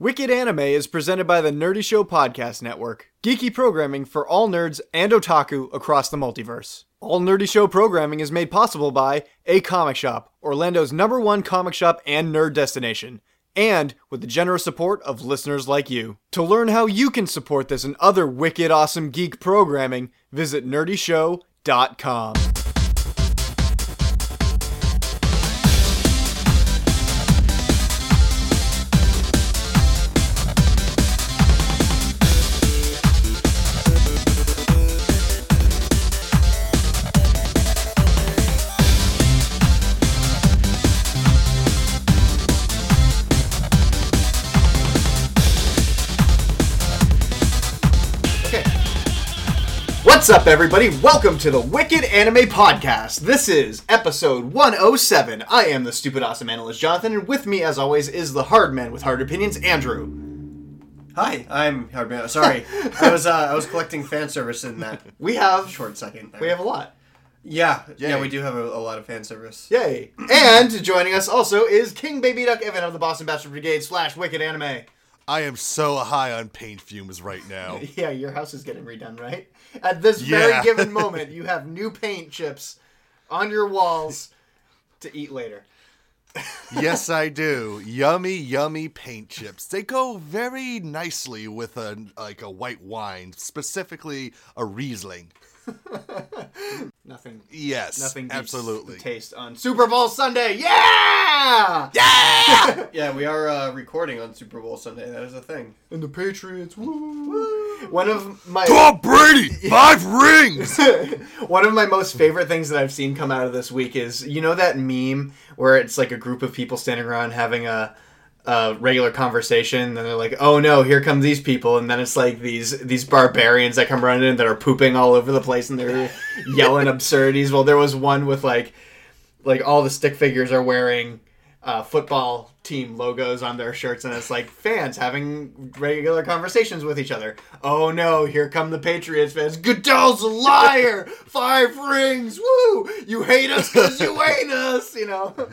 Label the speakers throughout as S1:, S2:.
S1: Wicked Anime is presented by the Nerdy Show Podcast Network, geeky programming for all nerds and otaku across the multiverse. All Nerdy Show programming is made possible by A Comic Shop, Orlando's number one comic shop and nerd destination, and with the generous support of listeners like you. To learn how you can support this and other wicked awesome geek programming, visit nerdyshow.com. What's up, everybody? Welcome to the Wicked Anime Podcast. This is episode 107. I am the stupid awesome analyst Jonathan, and with me, as always, is the hard man with hard opinions, Andrew.
S2: Hi, I'm Hardman. Sorry, I was uh, I was collecting fan service in that
S1: We have
S2: short second. There.
S1: we have a lot.
S2: yeah, yeah,
S1: Yay.
S2: we do have a, a lot of fan service.
S1: Yay! and joining us also is King Baby Duck Evan of the Boston Bastard Brigade slash Wicked Anime.
S3: I am so high on paint fumes right now.
S1: Yeah, your house is getting redone, right? At this
S3: Yeah.
S1: very given moment, you have new paint chips on your walls to eat later.
S3: yes, I do. Yummy, yummy paint chips. They go very nicely with a like a white wine, specifically a Riesling.
S1: Nothing.
S3: Yes,
S1: Nothing beats
S3: absolutely.
S1: the taste on Super Bowl Sunday. Yeah!
S3: Yeah!
S2: Yeah, we are uh, recording on Super Bowl Sunday. That is a thing.
S1: And the Patriots. Woo! One of my
S3: Tom Brady, five rings.
S1: one of my most favorite things that I've seen come out of this week is you know that meme where it's like a group of people standing around having a a regular conversation and they're like oh no here come these people. And then it's like these these barbarians that come running in that are pooping all over the place and they're yelling absurdities. Well there was one with like like all the stick figures are wearing uh, football team logos on their shirts and it's like fans having regular conversations with each other. Oh no here come the patriots fans. Goodell's a liar! Five rings! Woo! You hate us because you hate us! You know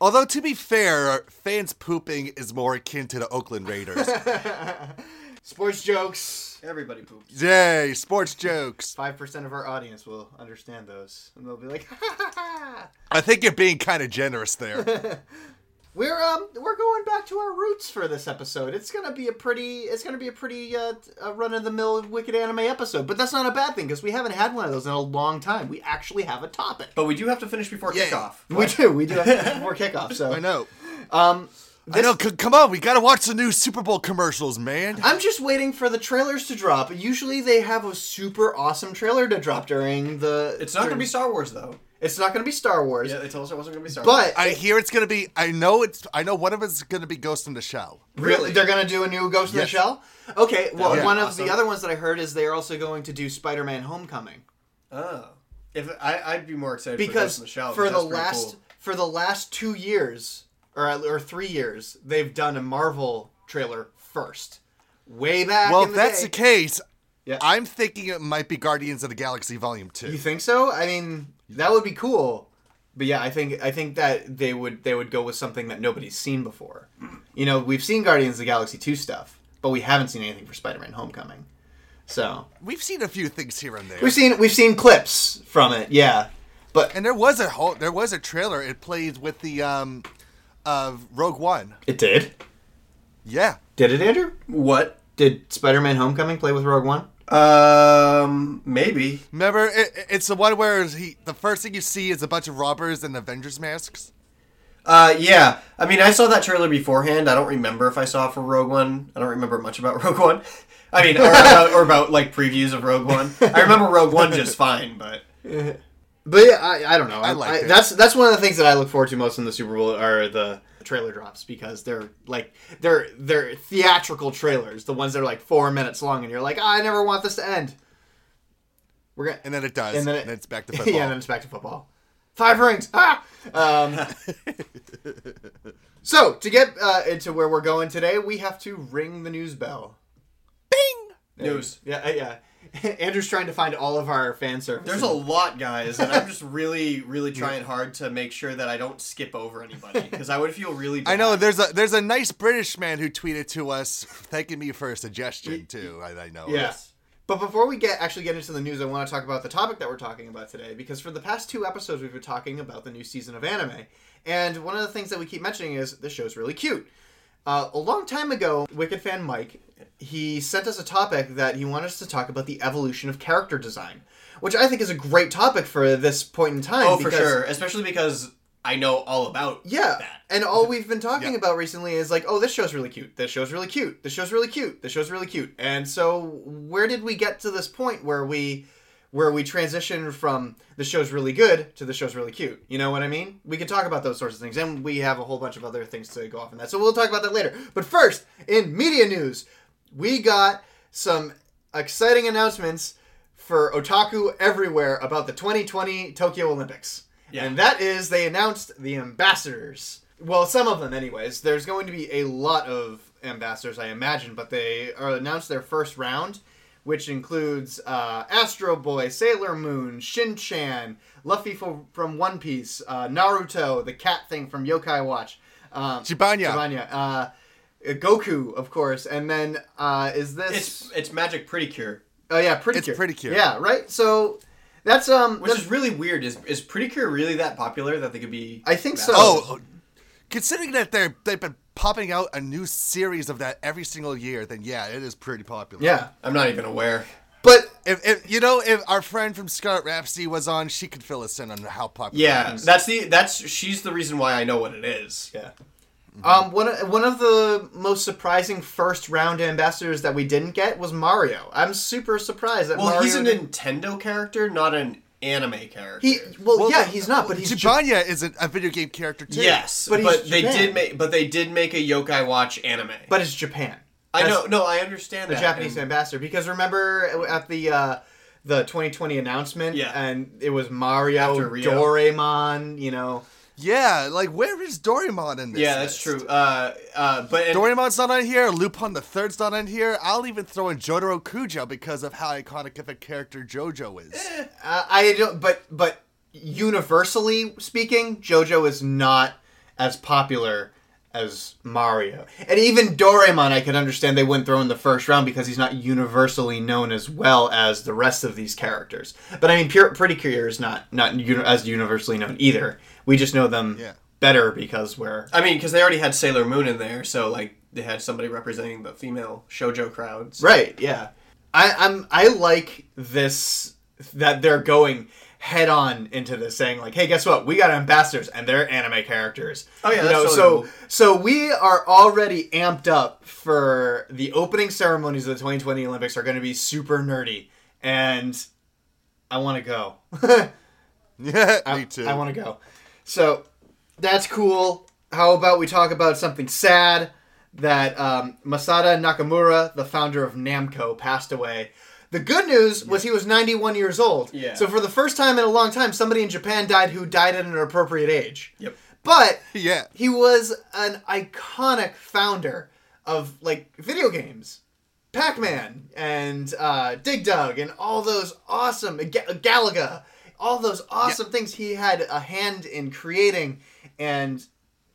S3: Although to be fair, fans pooping is more akin to the Oakland Raiders.
S1: sports jokes
S2: Everybody poops.
S3: Yay, sports jokes.
S1: 5% of our audience will understand those and they'll be like
S3: I think you're being kind of generous there.
S1: We're um we're going back to our roots for this episode. It's gonna be a pretty it's gonna be a pretty uh, run of the mill wicked anime episode, but that's not a bad thing because we haven't had one of those in a long time. We actually have a topic.
S2: But we do have to finish before
S3: Yay.
S2: kickoff.
S1: we do we do have to before kickoff. So
S3: I know.
S1: um
S3: I know. C- come on, we gotta watch the new Super Bowl commercials, man.
S1: I'm just waiting for the trailers to drop. Usually they have a super awesome trailer to drop during the.
S2: It's not going to be Star Wars though.
S1: It's not going to be Star Wars.
S2: Yeah, they told us it wasn't going to be Star Wars.
S1: But
S3: I hear it's gonna be. I know it's. I know one of it's gonna be Ghost in the Shell.
S1: Really? They're going to do a new Ghost in the Shell? Okay, well,
S3: Yeah.
S1: one of
S2: Awesome.
S1: the other ones that I heard is they're also going to do Spider Man Homecoming.
S2: oh, if I, I'd be more excited for
S1: Because
S2: Ghost in the Shell.
S1: for the
S2: because that's pretty
S1: last
S2: cool.
S1: for the last two years, or, or three years, they've done a Marvel trailer first. Way back
S3: Well,
S1: in
S3: if
S1: the
S3: that's
S1: day.
S3: the case,
S1: Yeah.
S3: I'm thinking it might be Guardians of the Galaxy Volume Two.
S1: You think so? I mean, that would be cool. But yeah, I think I think that they would they would go with something that nobody's seen before. You know, we've seen Guardians of the Galaxy 2 stuff, but we haven't seen anything for Spider-Man Homecoming. So,
S3: We've seen a few things here and there.
S1: we've seen we've seen clips from it. Yeah. But
S3: and there was a whole, there was a trailer. It played with the um, of Rogue One.
S1: it did.
S3: Yeah,
S1: Did it, Andrew?
S2: what?
S1: Did Spider-Man Homecoming play with Rogue One?
S2: Um, maybe.
S3: remember it, it's the one where he the first thing you see is a bunch of robbers in Avengers masks.
S2: Uh, yeah. I mean, I saw that trailer beforehand. I don't remember if I saw it for Rogue One. I don't remember much about Rogue One. I mean, or about, or about like previews of Rogue One. I remember Rogue One just fine, but
S1: But yeah, I, I don't know. I,
S3: like
S1: I-
S3: it.
S1: That's that's one of the things that I look forward to most in the Super Bowl are the trailer drops because they're like they're they're theatrical trailers, the ones that are like four minutes long, and you're like, "Ah, I never want this to end. We're gonna
S3: And then it does.
S1: and then,
S3: and
S1: it-
S3: it's back to football.
S1: yeah, and then it's back to football. Five rings. Ah. Um, so to get uh, into where we're going today, we have to ring the news bell. Bing.
S2: News.
S1: Yeah, uh, yeah. Andrew's trying to find all of our fan service.
S2: There's a lot, guys, and I'm just really, really trying hard to make sure that I don't skip over anybody because I would feel really. Bad.
S3: I know there's a there's a nice British man who tweeted to us thanking me for a suggestion too. I, I know.
S1: Yeah. But before we get actually get into the news, I want to talk about the topic that we're talking about today because for the past two episodes we've been talking about the new season of anime, and one of the things that we keep mentioning is the show's really cute. Uh, a long time ago, Wicked fan Mike he sent us a topic that he wanted us to talk about the evolution of character design, which I think is a great topic for this point in time.
S2: Oh, for sure, especially because I know all about
S1: Yeah,
S2: that.
S1: and all we've been talking
S3: Yeah.
S1: about recently is like, oh, this show's really cute. This show's really cute. This show's really cute. This show's really cute. And so, where did we get to this point where we, where we transitioned from the show's really good to the show's really cute? You know what I mean? We could talk about those sorts of things, and we have a whole bunch of other things to go off on that. So we'll talk about that later. But first, in media news, we got some exciting announcements for otaku everywhere about the 2020 Tokyo Olympics.
S2: Yeah.
S1: And that is they announced the ambassadors. Well, some of them anyways. There's going to be a lot of ambassadors, I imagine, but they are announced their first round, which includes uh, Astro Boy, Sailor Moon, Shin-Chan, Luffy fo- from One Piece, uh, Naruto, the cat thing from Yokai Watch, um,
S3: Chibanya.
S1: Chibanya, uh, Goku, of course, and then uh, is this?
S2: It's it's Magic Pretty Cure,
S1: oh yeah, pretty
S3: It's
S1: cute.
S3: Pretty Cure.
S1: Yeah, right. So that's um,
S2: which
S1: that's-
S2: is really weird. Is is Pretty Cure really that popular that they could be?
S1: I think so.
S3: Oh, considering that they're they've been popping out a new series of that every single year, then yeah, it is pretty popular.
S1: yeah,
S2: I'm not even aware.
S1: but
S3: If, if you know, if our friend from Scarlet Rhapsody was on, she could fill us in on how popular.
S2: Yeah,
S3: is.
S2: that's the that's she's the reason why I know what it is.
S1: Yeah. Um, one of, one of the most surprising first round ambassadors that we didn't get was Mario. I'm super surprised that
S2: Well,
S1: Mario.
S2: he's a
S1: didn't-
S2: Nintendo character, not an anime character.
S1: he well,
S3: Well,
S1: yeah, he's not, but he's Ja-
S3: Chibanya is a, a video game character too.
S2: yes,
S1: But
S2: but, they did make but they did make a Yokai Watch anime.
S1: but it's Japan.
S2: I know, no, I understand
S1: the
S2: that.
S1: Japanese
S2: and-
S1: ambassador because remember at the uh, the 2020 announcement,
S2: Yeah.
S1: and it was Mario,
S2: After Rio.
S1: Doraemon, you know.
S3: Yeah. Like, where is Doraemon in this?
S2: Yeah, that's
S3: list?
S2: true. Uh, uh, but and,
S3: Doraemon's not on here. Lupin the Third's not on here. I'll even throw in Jotaro Kujo because of how iconic of a character JoJo is.
S1: Uh, I don't, but but universally speaking, JoJo is not as popular as Mario, and even Doraemon. I could understand they wouldn't throw in the first round because he's not universally known as well as the rest of these characters. But I mean, Pure, Pretty Cure is not not as universally known either. We just know them
S3: Yeah.
S1: better because we're
S2: I mean, because they already had Sailor Moon in there, so like they had somebody representing the female shojo crowds.
S1: Right. Yeah. I, I'm. I like this that they're going head on into this, saying like, "Hey, guess what? We got ambassadors, and they're anime characters."
S2: Oh, yeah,
S1: You
S2: that's
S1: know,
S2: totally
S1: so
S2: cool.
S1: so we are already amped up for the opening ceremonies of the 2020 Olympics are going to be super nerdy, and I want to go.
S3: Yeah,
S1: I,
S3: me too.
S1: I want to go. So that's cool. How about we talk about something sad? That um, Masaya Nakamura, the founder of Namco, passed away. The good news was he was 91 years old.
S2: Yeah.
S1: So for the first time in a long time, somebody in Japan died who died at an appropriate age.
S2: Yep.
S1: But
S3: Yeah.
S1: he was an iconic founder of like video games. Pac-Man and uh, Dig Dug and all those awesome Ga- Galaga, all those awesome things he had a hand in creating, and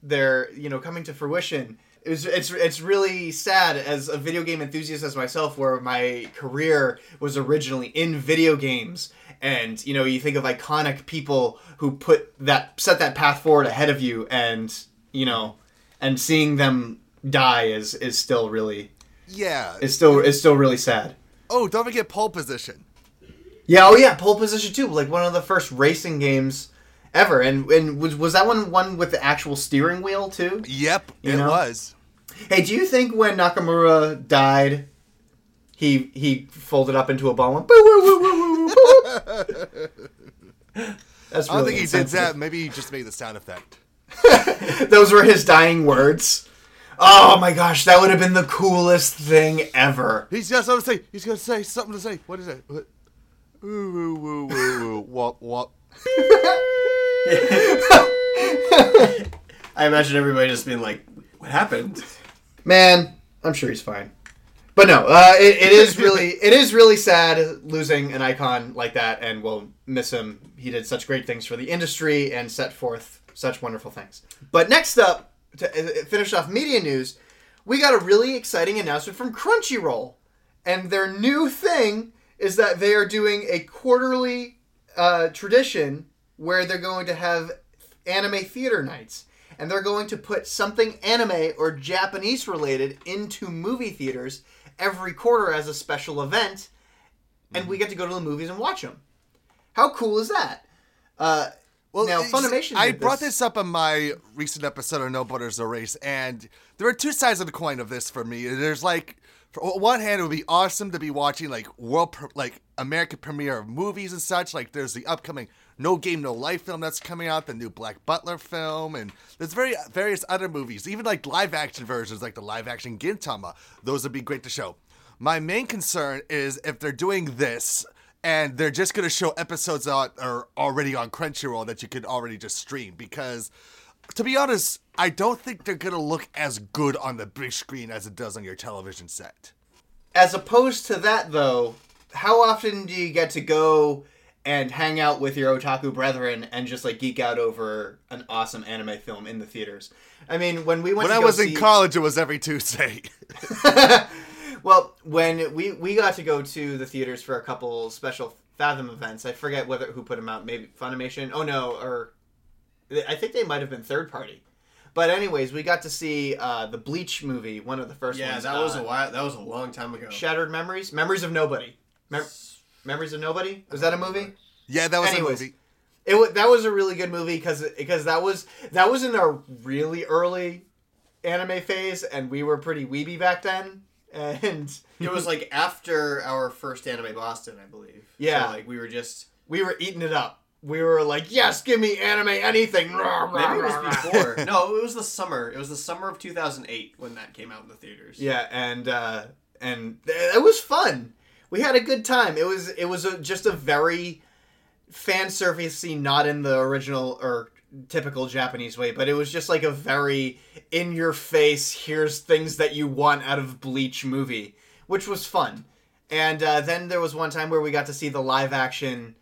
S1: they're you know coming to fruition. It was, it's it's really sad as a video game enthusiast as myself, where my career was originally in video games, and you know you think of iconic people who put that set that path forward ahead of you, and you know, and seeing them die is is still really
S3: Yeah.
S1: is still is still really sad.
S3: Oh, don't forget pole position.
S1: Yeah, oh yeah, pole position too. Like one of the first racing games ever, and and was was that one one with the actual steering wheel too?
S3: Yep,
S1: You
S3: it
S1: know?
S3: was.
S1: Hey, do you think when Nakamura died, he he folded up into a ball and? That's
S3: I don't think he did that. Maybe he just made the sound effect.
S1: Those were his dying words. Oh my gosh, that would have been the coolest thing ever.
S3: He's got something to say. He's gonna say something to say. What is it? What? Ooh, ooh, ooh, ooh, ooh. Wop, wop.
S2: I imagine everybody just being like, "What happened?"
S1: Man, I'm sure he's fine. But no, uh, it, it is really it is really sad losing an icon like that, and we'll miss him. He did such great things for the industry and set forth such wonderful things. But next up, to uh, finish off media news, we got a really exciting announcement from Crunchyroll, and their new thing is that they are doing a quarterly uh, tradition where they're going to have anime theater nights and they're going to put something anime or Japanese related into movie theaters every quarter as a special event, and we get to go to the movies and watch them. How cool is that? Uh,
S3: Well,
S1: now Funimation.
S3: I
S1: did
S3: brought this up in my recent episode of No Butters a Race, and there are two sides of the coin of this for me. There's like, for one hand, it would be awesome to be watching like world, pre- like American premiere of movies and such. Like, there's the upcoming No Game No Life film that's coming out, the new Black Butler film, and there's very various other movies, even like live action versions, like the live action Gintama. Those would be great to show. My main concern is if they're doing this and they're just going to show episodes that are already on Crunchyroll that you could already just stream because to be honest, I don't think they're going to look as good on the big screen as it does on your television set.
S1: As opposed to that, though, how often do you get to go and hang out with your otaku brethren and just like geek out over an awesome anime film in the theaters? I mean, when we went
S3: When I was
S1: see-
S3: in college, it was every Tuesday.
S1: Well, when we we got to go to the theaters for a couple special Fathom events, I forget whether who put them out. Maybe Funimation. Oh no, or I think they might have been third party. But anyways, we got to see uh, the Bleach movie, one of the first
S2: Yeah,
S1: ones.
S2: that was
S1: uh,
S2: a while. That was a long time ago.
S1: Shattered Memories, Memories of Nobody, Mem- Memories of Nobody. Was that a movie?
S3: yeah, that was
S1: Anyways.
S3: a movie.
S1: It wa that was a really good movie because because that was that was in a really early anime phase, and we were pretty weeby back then. And
S2: It was like after our first anime Boston, I believe.
S1: Yeah.
S2: So, like we were just
S1: we were eating it up. We were like, yes, give me anime anything.
S2: Maybe it was before. no, it was the summer. It was the summer of 2008 when that came out in the theaters.
S1: Yeah, and uh, and it was fun. We had a good time. It was it was a, just a very fan servicey, not in the original or typical Japanese way, but it was just like a very in your face. Here's things that you want out of Bleach movie, which was fun. And uh, then there was one time where we got to see the live action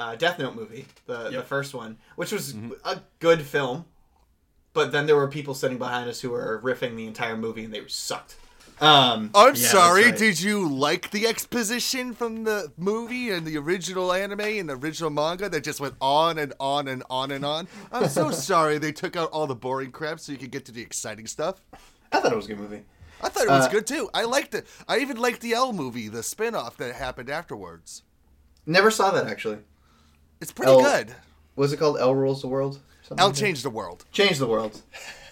S1: uh, Death Note movie, the the first one, which was a good film. But then there were people sitting behind us who were riffing the entire movie, and they sucked. Um,
S3: I'm
S2: Yeah,
S3: sorry.
S2: right.
S3: Did you like the exposition from the movie and the original anime and the original manga that just went on and on and on and on? I'm so sorry they took out all the boring crap so you could get to the exciting stuff.
S1: I thought it was a good movie.
S3: I thought it was
S1: Uh,
S3: good too. I liked it. I even liked the L movie, the spin-off that happened afterwards.
S1: Never saw that actually.
S3: It's pretty
S1: L-
S3: good.
S1: Was it called L rules the world? Something
S3: L
S1: like that?
S3: changed the world.
S1: Change the world.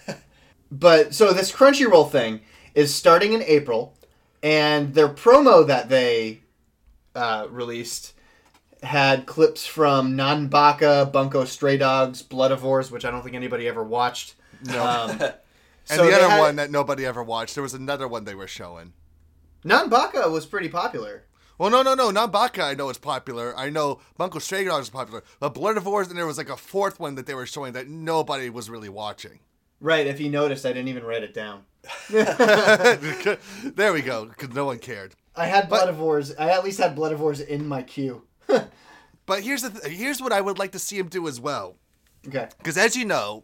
S1: but so this Crunchyroll thing is starting in April, and their promo that they uh, released had clips from Nanbaka, Bungo Stray Dogs, Bloodivores, which I don't think anybody ever watched.
S3: No.
S1: Um,
S3: and
S1: so
S3: the other
S1: had-
S3: one that nobody ever watched, there was another one they were showing.
S1: Nanbaka was pretty popular.
S3: Well, no, no, no. Not Baka. I know it's popular. I know Bungo Stray Dogs is popular. But Bloodivores, and there was like a fourth one that they were showing that nobody was really watching.
S1: Right, if you noticed, I didn't even write it down.
S3: there we go, because no one cared.
S1: I had
S3: But-
S1: Bloodivores. I at least had Bloodivores in my queue.
S3: But here's the th- here's what I would like to see him do as well.
S1: Okay.
S3: Because as you know,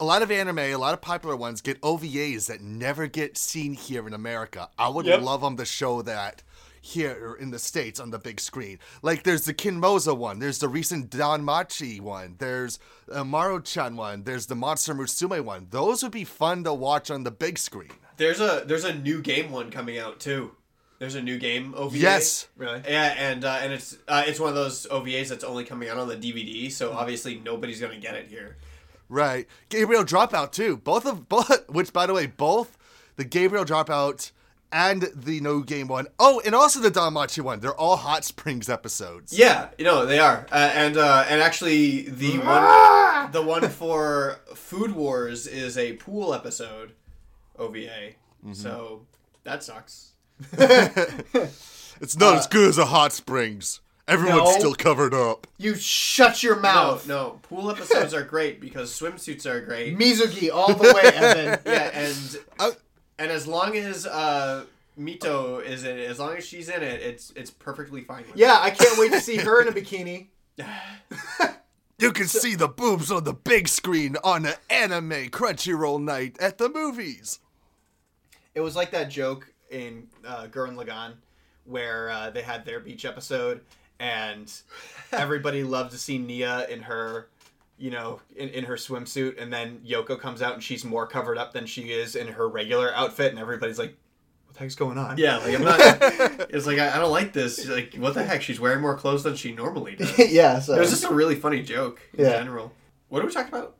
S3: a lot of anime, a lot of popular ones get OVAs that never get seen here in America. I would
S1: Yep.
S3: love them to show that here in the states on the big screen. Like there's the Kinmoza one, there's the recent DanMachi one, there's a Maro-chan one, there's the Monster Musume one. Those would be fun to watch on the big screen.
S2: There's a there's a new game one coming out too. There's a new game OVA.
S3: Yes.
S1: Really?
S2: Yeah, and uh, and it's uh, it's one of those OVAs that's only coming out on the DVD, so obviously nobody's gonna get it here.
S3: Right. Gabriel Dropout too. Both of both which by the way, both the Gabriel Dropout and the No Game one. Oh, and also the DanMachi one. They're all Hot Springs episodes.
S2: Yeah, you know they are, uh, and uh, and actually the one the one for Food Wars is a pool episode OVA.
S3: Mm-hmm.
S2: So that sucks.
S3: It's not as good as a hot springs. Everyone's
S1: Uh, no.
S3: still covered up.
S1: You shut your
S2: No,
S1: mouth.
S2: no, pool episodes are great because swimsuits are great.
S1: Mizuki all the way, Evan.
S2: yeah, and
S3: Uh,
S2: and as long as uh, Mito is in it, as long as she's in it, it's it's perfectly fine. With
S1: Yeah, I can't wait to see her in a bikini.
S3: You can see the boobs on the big screen on an anime Crunchyroll night at the movies.
S1: It was like that joke in uh, Gurren Lagann where uh, they had their beach episode and everybody loved to see Nia in her, you know, in, in her swimsuit, and then Yoko comes out and she's more covered up than she is in her regular outfit, and everybody's like, "What the heck's going on?"
S2: Yeah, like I'm not. it's like I, I don't like this. Like, what the heck? She's wearing more clothes than she normally does.
S1: yeah. So
S2: It was just a really funny joke in
S1: Yeah.
S2: general. What are we talking about?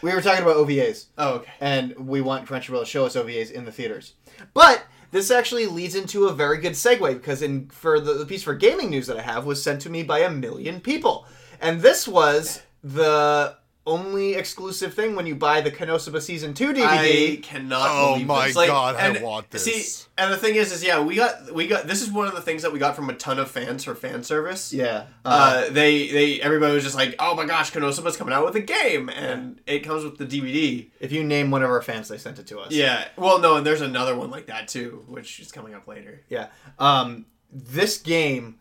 S1: we were talking about OVAs.
S2: Oh, okay.
S1: and we want Crunchyroll to show us OVAs in the theaters. But this actually leads into a very good segue because in for the, the piece for gaming news that I have was sent to me by a million people, and this was the only exclusive thing when you buy the Konosuba season two DVD.
S2: I cannot.
S3: Oh
S2: believe
S3: my
S2: this. Like,
S3: God, I
S2: and-
S3: want this.
S2: See, and the thing is, is yeah, we got we got this is one of the things that we got from a ton of fans for fan service.
S1: yeah,
S2: Uh, they they everybody was just like, oh my gosh, Konosuba's coming out with a game, and it comes with the DVD.
S1: if you name one of our fans, they sent it to us.
S2: Yeah. Well, no, and there's another one like that too, which is coming up later.
S1: Yeah. Um, this game,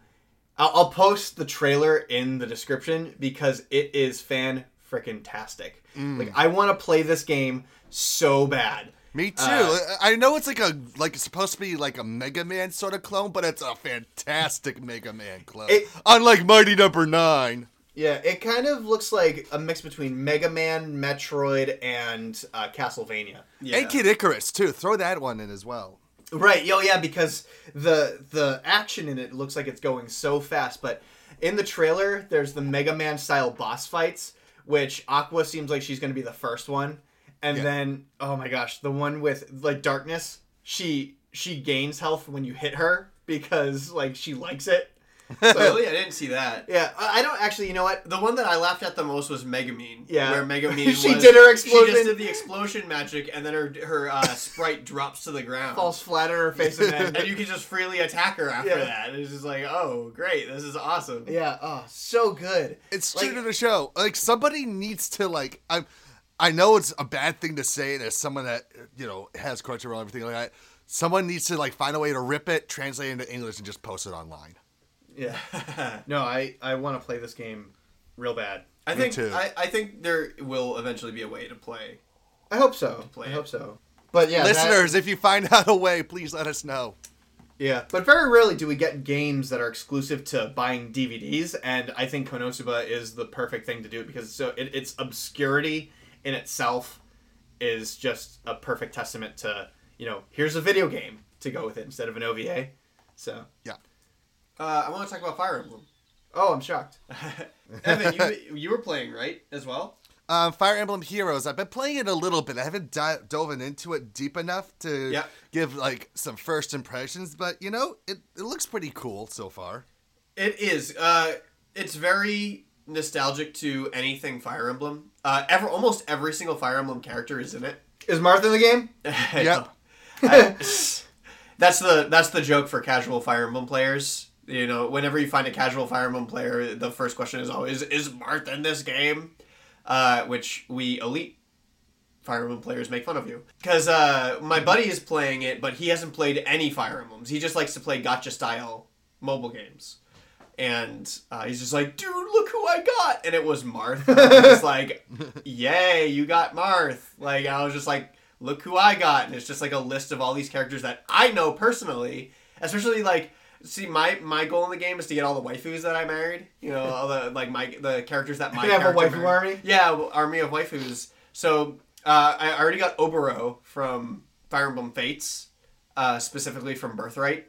S1: I'll, I'll post the trailer in the description because it is fan freaking tastic. Like I want to play this game so bad.
S3: Me too.
S2: Uh,
S3: I know it's like a like it's supposed to be like a Mega Man sort of clone, but it's a fantastic Mega Man clone.
S1: It-
S3: Unlike Mighty Number Nine.
S1: Yeah, it kind of looks like a mix between Mega Man, Metroid, and uh, Castlevania.
S2: Yeah.
S3: And Kid Icarus too. Throw that one in as well.
S1: Right. Yo, yeah, because the the action in it looks like it's going so fast, but in the trailer, there's the Mega Man style boss fights, which Aqua seems like she's going to be the first one, and
S3: Yeah.
S1: then oh my gosh, the one with like darkness, she she gains health when you hit her because like she likes it.
S2: really, I didn't see that.
S1: Yeah, I I don't actually. You know what?
S2: The one that I laughed at the most was Megumin.
S1: Yeah.
S2: where Megumin was
S1: She
S2: was-
S1: did her explosion.
S2: She just did the explosion magic, and then her her uh, sprite drops to the ground.
S1: Falls flat on her face and then
S2: and you can just freely attack her after
S1: Yeah.
S2: that. It's just like, oh, great, this is awesome.
S1: Yeah. Oh, so good.
S3: It's
S1: Like-
S3: true to the show. Like somebody needs to like I'm I know it's a bad thing to say as someone that you know has Crunchyroll and everything like that. Someone needs to like find a way to rip it, translate it into English, and just post it online.
S1: Yeah. no, I I want to play this game real bad.
S2: I
S3: Me
S2: think
S3: too.
S2: I, I think there will eventually be a way to play.
S1: I hope so.
S2: play
S1: I
S2: it.
S1: hope so. But yeah, that-
S3: Listeners, if you find out a way, please let us know.
S1: yeah. But very rarely do we get games that are exclusive to buying DVDs, and I think Konosuba is the perfect thing to do because so it, its obscurity in itself is just a perfect testament to you know here's a video game to go with it instead of an OVA. So
S3: Yeah.
S2: Uh, I want to talk about Fire Emblem.
S1: oh, I'm shocked.
S2: Evan, you you were playing right as well.
S3: Um, Fire Emblem Heroes. I've been playing it a little bit. I haven't di- dove into it deep enough to
S2: Yeah.
S3: give like some first impressions, but you know, it, it looks pretty cool so far.
S2: It is. Uh, it's very nostalgic to anything Fire Emblem. Uh, ever almost every single Fire Emblem character is in it.
S1: Is Martha in the game?
S3: Yep.
S2: I- that's the that's the joke for casual Fire Emblem players. You know, whenever you find a casual Fire Emblem player, the first question is always, "Is Marth in this game?" Uh, which we elite Fire Emblem players make fun of you because uh, my buddy is playing it, but he hasn't played any Fire Emblems. He just likes to play gacha style mobile games. And uh, he's just like, dude, look who I got, and it was Marth. And I was like, yay, you got Marth. Like I was just like, look who I got, and it's just like a list of all these characters that I know personally. Especially like, see, my my goal in the game is to get all the waifus that I married. You know, all the like my the characters that my
S1: You have a waifu
S2: married.
S1: army?
S2: Yeah, army of waifus. So uh, I already got Oboro from Fire Emblem Fates, uh, specifically from Birthright.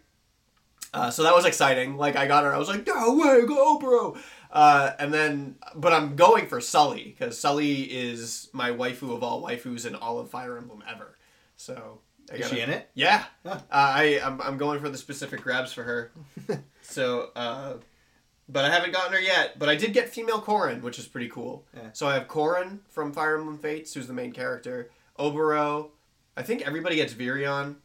S2: Uh, so that was exciting. Like I got her, I was like, "No way, go Oboro!" Uh, and then, but I'm going for Sully because Sully is my waifu of all waifus in all of Fire Emblem ever. So
S1: Is
S2: gotta-
S1: she in it?
S2: Yeah, uh, I I'm, I'm going for the specific grabs for her. so uh, but I haven't gotten her yet. But I did get female Corrin, which is pretty cool. So I have Corrin from Fire Emblem Fates, who's the main character. Oboro. I think everybody gets Virion,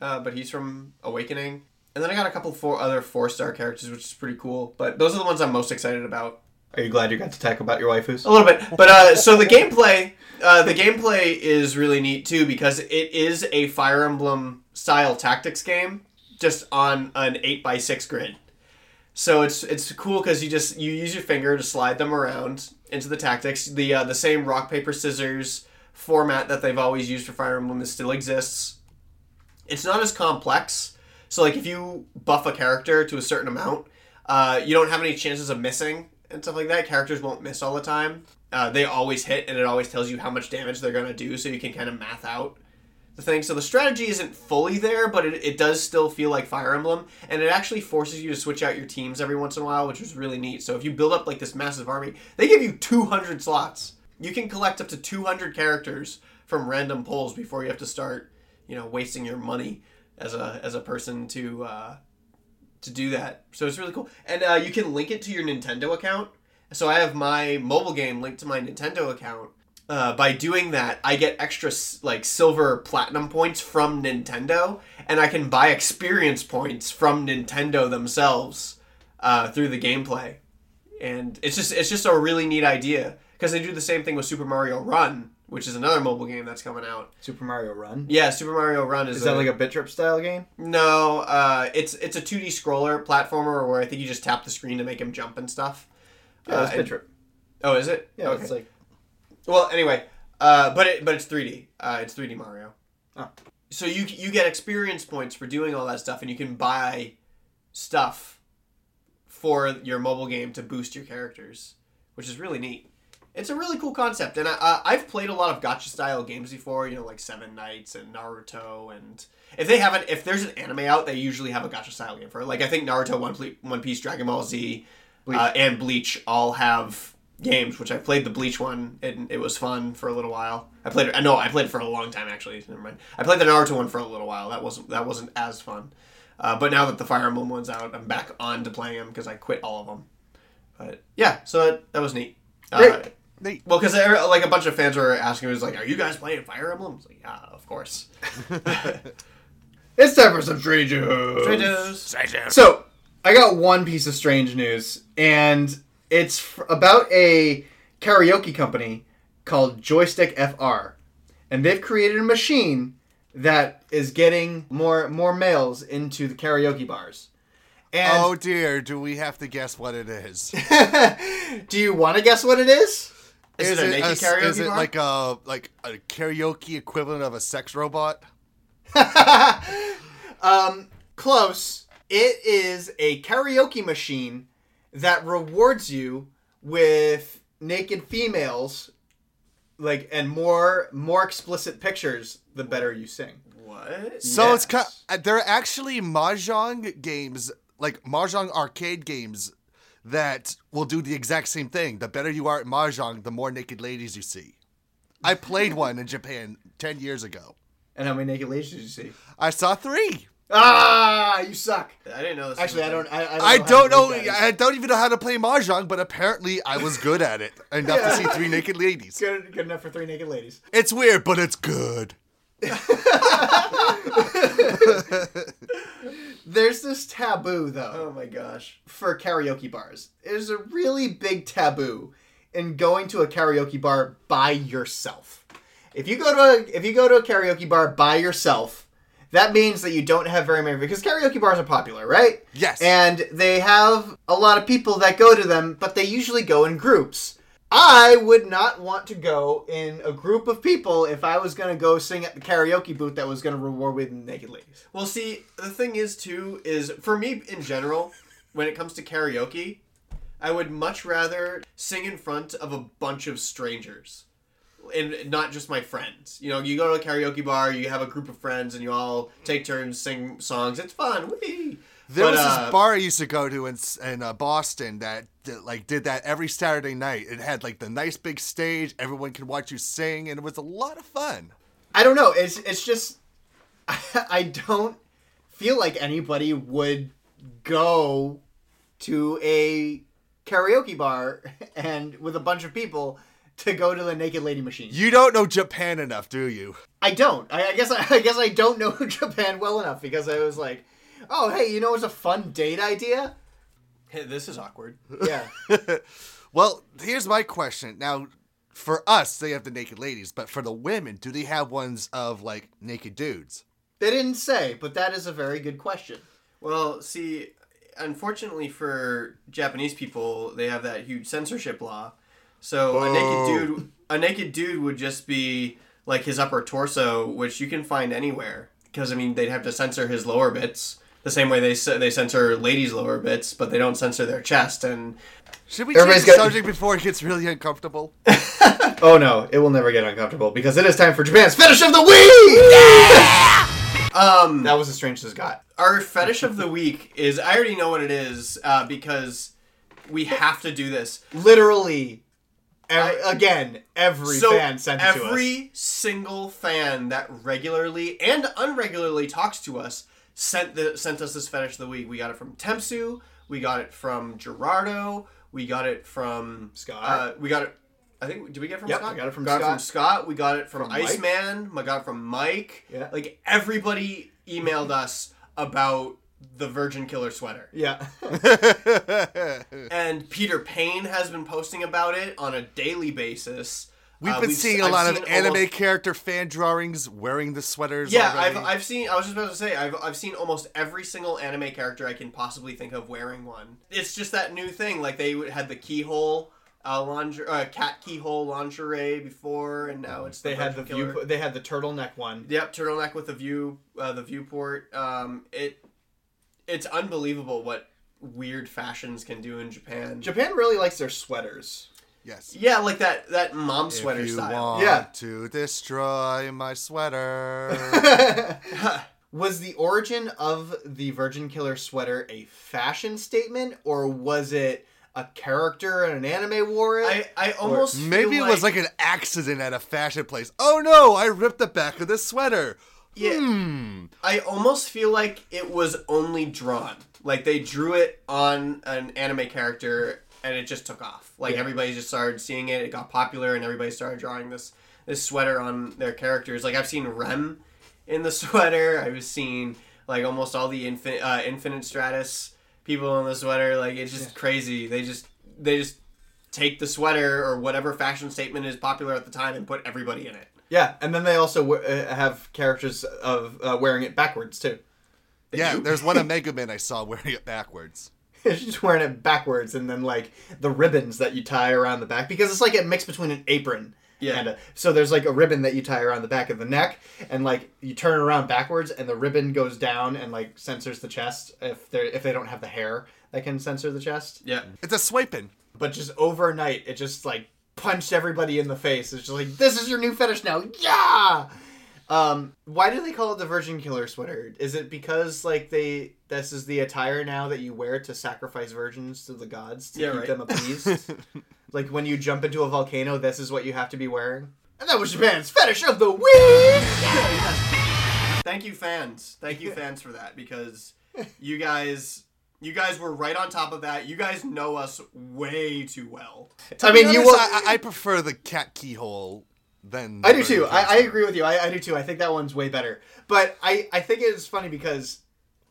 S2: uh, but he's from Awakening. And then I got a couple four other four star characters, which is pretty cool. But those are the ones I'm most excited about.
S1: Are you glad you got to talk about your waifus?
S2: A little bit, but uh, so the gameplay, uh, the gameplay is really neat too because it is a Fire Emblem style tactics game, just on an eight by six grid. So it's it's cool because you just you use your finger to slide them around into the tactics. The uh, the same rock paper scissors format that they've always used for Fire Emblem still exists. It's not as complex. So like if you buff a character to a certain amount, uh, you don't have any chances of missing and stuff like that. Characters won't miss all the time. Uh, they always hit, and it always tells you how much damage they're gonna do, so you can kind of math out the thing. So the strategy isn't fully there, but it, it does still feel like Fire Emblem, and it actually forces you to switch out your teams every once in a while, which is really neat. So if you build up like this massive army, they give you 200 slots. You can collect up to 200 characters from random pulls before you have to start, you know, wasting your money as a as a person to uh, to do that. So it's really cool, and uh, you can link it to your Nintendo account. So I have my mobile game linked to my Nintendo account. Uh, by doing that, I get extra like silver platinum points from Nintendo, and I can buy experience points from Nintendo themselves uh, through the gameplay. And it's just it's just a really neat idea because they do the same thing with Super Mario Run, which is another mobile game that's coming out.
S1: Super Mario Run.
S2: Yeah, Super Mario Run is,
S1: Is that like a bit trip style game?
S2: no, uh, it's it's a 2D scroller platformer where I think you just tap the screen to make him jump and stuff.
S1: Yeah, it's
S2: Uh,
S1: bit trip.
S2: Oh, is it?
S1: Yeah,
S2: Okay.
S1: it's like
S2: Well, anyway, uh, but it but it's 3D. Uh, it's 3D Mario.
S1: Oh.
S2: So you you get experience points for doing all that stuff, and you can buy stuff for your mobile game to boost your characters, which is really neat. It's a really cool concept, and I, uh, I've played a lot of gacha style games before. You know, like Seven Knights and Naruto, and if they haven't, if there's an anime out, they usually have a gacha style game for it. Like I think Naruto, One, Ple- One Piece, Dragon Ball Z, uh, and Bleach all have games. Which I played the Bleach one, and it was fun for a little while. I played it. I know I played it for a long time actually. Never mind. I played the Naruto one for a little while. That wasn't that wasn't as fun. Uh, but now that the Fire Emblem one's out, I'm back on to playing them because I quit all of them. But yeah, so that, that was neat. Uh,
S1: Great.
S3: Neat.
S2: well, because like a bunch of fans were asking me, was like, "Are you guys playing Fire Emblem?" I was like, "Yeah, of course."
S1: It's time for some strange news.
S2: Strangers.
S1: So, I got one piece of strange news, and it's f- about a karaoke company called Joystick FR, and they've created a machine that is getting more more males into the karaoke bars. And
S3: Oh dear, do we have to guess what it is?
S1: do you want to guess what it is?
S2: Is, it a naked
S3: a-
S2: karaoke
S3: is it
S2: bar?
S3: like a like a karaoke equivalent of a sex robot?
S1: Um, close. It is a karaoke machine that rewards you with naked females, like and more more explicit pictures the better you sing.
S2: what?
S3: So it's
S1: Yes.
S3: Uh, kind. There are actually mahjong games, like mahjong arcade games, that will do the exact same thing. The better you are at mahjong, the more naked ladies you see. I played one in Japan ten years ago.
S1: And how many naked ladies did you see?
S3: I saw three.
S1: Ah, you suck.
S2: I didn't know this.
S1: Actually, I don't. I, I don't know.
S3: I don't know. I don't even know how to play mahjong, but apparently I was good at it enough to see three naked ladies.
S1: Good, good enough for three naked ladies.
S3: It's weird, but it's good.
S1: There's this taboo though.
S2: Oh my gosh.
S1: for karaoke bars. There's a really big taboo in going to a karaoke bar by yourself. If you go to a if you go to a karaoke bar by yourself, that means that you don't have very many because karaoke bars are popular, right?
S3: Yes.
S1: And they have a lot of people that go to them, but they usually go in groups. I would not want to go in a group of people if I was going to go sing at the karaoke booth that was going to reward with naked ladies.
S2: Well, see, the thing is too is for me in general, when it comes to karaoke, I would much rather sing in front of a bunch of strangers. And not just my friends. You know, you go to a karaoke bar, you have a group of friends, and you all take turns sing songs. It's fun. Whee!
S3: There
S2: But,
S3: was
S2: uh,
S3: this bar I used to go to in in uh, Boston that, that like did that every Saturday night. It had like the nice big stage, everyone could watch you sing, and it was a lot of fun.
S1: I don't know. It's it's just I don't feel like anybody would go to a karaoke bar and with a bunch of people to go to the naked lady machine.
S3: You don't know Japan enough, do you?
S1: I don't. I, I guess I, I guess I don't know Japan well enough because I was like, oh hey, you know it's a fun date idea?
S2: Hey, this is awkward.
S1: Yeah.
S3: Well, here's my question. Now, for us, they have the naked ladies, but for the women, do they have ones of like naked dudes?
S1: they didn't say, but that is a very good question.
S2: Well, see, unfortunately for Japanese people, they have that huge censorship law. So a naked oh. dude, a naked dude would just be like his upper torso, which you can find anywhere. Because I mean, they'd have to censor his lower bits the same way they they censor ladies' lower bits, but they don't censor their chest. And
S3: Should we change the
S1: got-
S3: subject before it gets really uncomfortable?
S1: Oh no, it will never get uncomfortable because it is time for Japan's fetish of the week.
S2: um,
S1: That was as strange as got.
S2: our fetish of the week is I already know what it is uh, because we have to do this.
S1: Literally, ev-
S2: I-
S1: again, every
S2: so
S1: fan sent it to us.
S2: every single fan that regularly and unregularly talks to us sent the sent us this fetish of the week. We got it from Tempsu. We got it from Gerardo. We got it from
S1: Scott.
S2: Uh, we got it. I think did we get it from
S1: Yep,
S2: Scott?
S1: we got it from
S2: got
S1: Scott.
S2: from Scott. We got it from,
S1: From.
S2: Iceman. We got it from Mike.
S1: Yeah.
S2: Like everybody emailed us about the Virgin Killer sweater.
S1: Yeah.
S2: And Peter Payne has been posting about it on a daily basis.
S3: We've
S2: Uh,
S3: been
S2: s-
S3: seeing a
S2: I've
S3: lot of anime
S2: almost-
S3: character fan drawings wearing the sweaters.
S2: Yeah,
S3: already.
S2: I've, I've seen. I was just about to say I've, I've seen almost every single anime character I can possibly think of wearing one. It's just that new thing. Like they had the keyhole uh, lingerie, uh, cat keyhole lingerie before, and now it's
S1: they had the
S2: Virgin
S1: view. They had the turtleneck one.
S2: Yep, turtleneck with the view, uh, the viewport. Um, it, it's unbelievable what weird fashions can do in Japan.
S1: Japan really likes their sweaters.
S3: Yes.
S2: yeah, like that that mom sweater
S3: if you
S2: style.
S3: want
S1: Yeah.
S3: to destroy my sweater.
S1: Was the origin of the Virgin Killer sweater a fashion statement, or was it a character in an anime wore it?
S2: I, I almost feel
S3: Maybe it was like an accident at a fashion place. Oh no, I ripped the back of this sweater.
S2: Yeah.
S3: Hmm.
S2: I almost feel like it was only drawn. Like they drew it on an anime character and it just took off. Like
S1: Yeah.
S2: everybody just started seeing it, it got popular and everybody started drawing this this sweater on their characters. Like I've seen Rem in the sweater. I've seen like almost all the infin- uh, Infinite Stratos people in the sweater. Like it's just crazy. They just they just take the sweater or whatever fashion statement is popular at the time and put everybody in it.
S1: yeah, and then they also we- uh, have characters of uh, wearing it backwards too.
S3: Yeah, there's one of Mega Man I saw wearing it backwards.
S1: She's just wearing it backwards, and then like the ribbons that you tie around the back because it's like a mix between an apron.
S2: Yeah.
S1: And a, so there's like a ribbon that you tie around the back of the neck, and like you turn it around backwards, and the ribbon goes down and like censors the chest if they if they don't have the hair that can censor the chest.
S2: Yeah.
S3: It's a swiping.
S1: But just overnight, it just like punched everybody in the face. It's just like this is your new fetish now, yeah. Um, why do they call it the Virgin Killer sweater? Is it because like they this is the attire now that you wear to sacrifice virgins to the gods to
S2: Yeah,
S1: keep
S2: right.
S1: them appeased? like when you jump into a volcano, this is what you have to be wearing. And that was Japan's fetish of the week.
S2: Thank you, fans. Thank you, fans, for that because you guys, you guys were right on top of that. You guys know us way too well.
S1: I mean, you.
S3: honest,
S1: Will,
S3: I, I prefer the cat keyhole than.
S1: I do too. I, I agree with you. I, I do too. I think that one's way better. But I, I think it's funny because,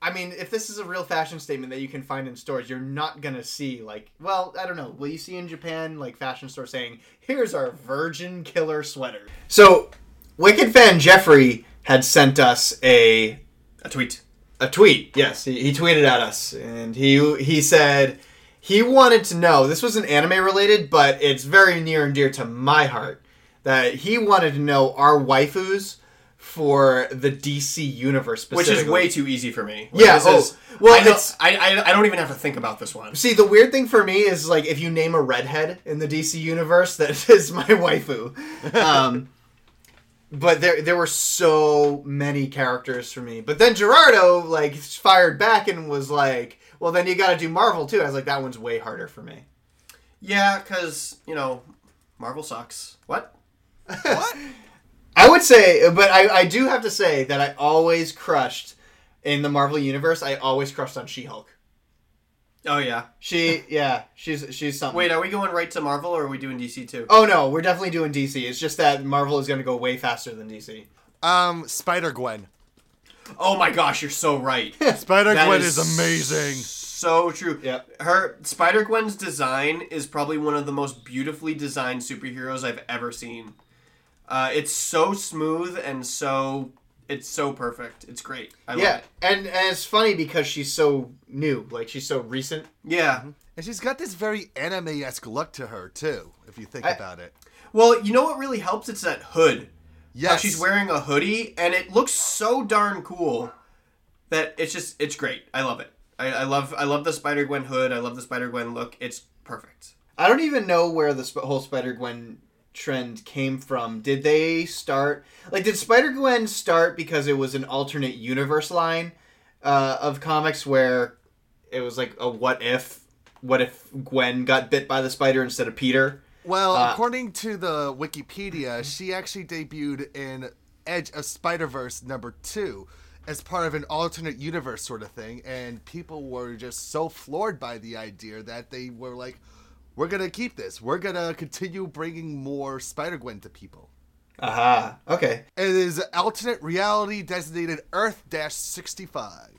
S1: I mean, if this is a real fashion statement that you can find in stores, you're not gonna see like, well, I don't know. Will you see in Japan like fashion store saying, "Here's our Virgin Killer sweater"? So, Wicked fan Jeffrey had sent us a
S2: A tweet.
S1: a tweet. Yes, he, he tweeted at us, and he he said he wanted to know. This was an anime related, but it's very near and dear to my heart. That he wanted to know our waifus for the DC universe,
S2: Which is way too easy for me.
S1: Yeah,
S2: This
S1: oh,
S2: is,
S1: well,
S2: I, know-
S1: it's-
S2: I, I, I don't even have to think about this one.
S1: See, the weird thing for me is like if you name a redhead in the DC universe, that is my waifu. Um, but there there were so many characters for me. But then Gerardo like fired back and was like, "Well, then you got to do Marvel too." I was like, "That one's way harder for me."
S2: Yeah, because you know, Marvel sucks. What?
S1: I would say, but I, I do have to say that I always crushed in the Marvel universe. I always crushed on She Hulk.
S2: Oh yeah.
S1: She, yeah, she's she's something.
S2: Wait, are we going right to Marvel or are we doing DC too?
S1: Oh no, we're definitely doing DC. It's just that Marvel is going to go way faster than DC.
S3: Um, Spider Gwen.
S2: Oh my gosh, you're so right.
S3: Spider Gwen
S2: is
S3: is amazing.
S2: So true.
S1: Yep.
S2: Her Spider Gwen's design is probably one of the most beautifully designed superheroes I've ever seen. Uh, it's so smooth and so it's so perfect. It's great. I love
S1: Yeah,
S2: it.
S1: and, and it's funny because she's so new, like she's so recent.
S2: Yeah.
S3: And she's got this very anime esque look to her too, if you think
S1: I-
S3: about it.
S2: Well, you know what really helps? It's that hood.
S3: Yes.
S2: How she's wearing a hoodie and it looks so darn cool that it's just it's great. I love it. I, I love I love the Spider Gwen hood. I love the Spider Gwen look. It's perfect.
S1: I don't even know where the sp- whole Spider Gwen trend came from. Did they start like did Spider Gwen start because it was an alternate universe line uh, of comics where it was like a what if what if Gwen got bit by the spider instead of Peter?
S3: Well,
S1: Uh,
S3: according to the Wikipedia, she actually debuted in Edge of Spider Verse number two as part of an alternate universe sort of thing, and people were just so floored by the idea that they were like, "We're gonna keep this. We're gonna continue bringing more Spider Gwen to people."
S1: Aha. Okay.
S3: It is alternate reality designated Earth Dash sixty five.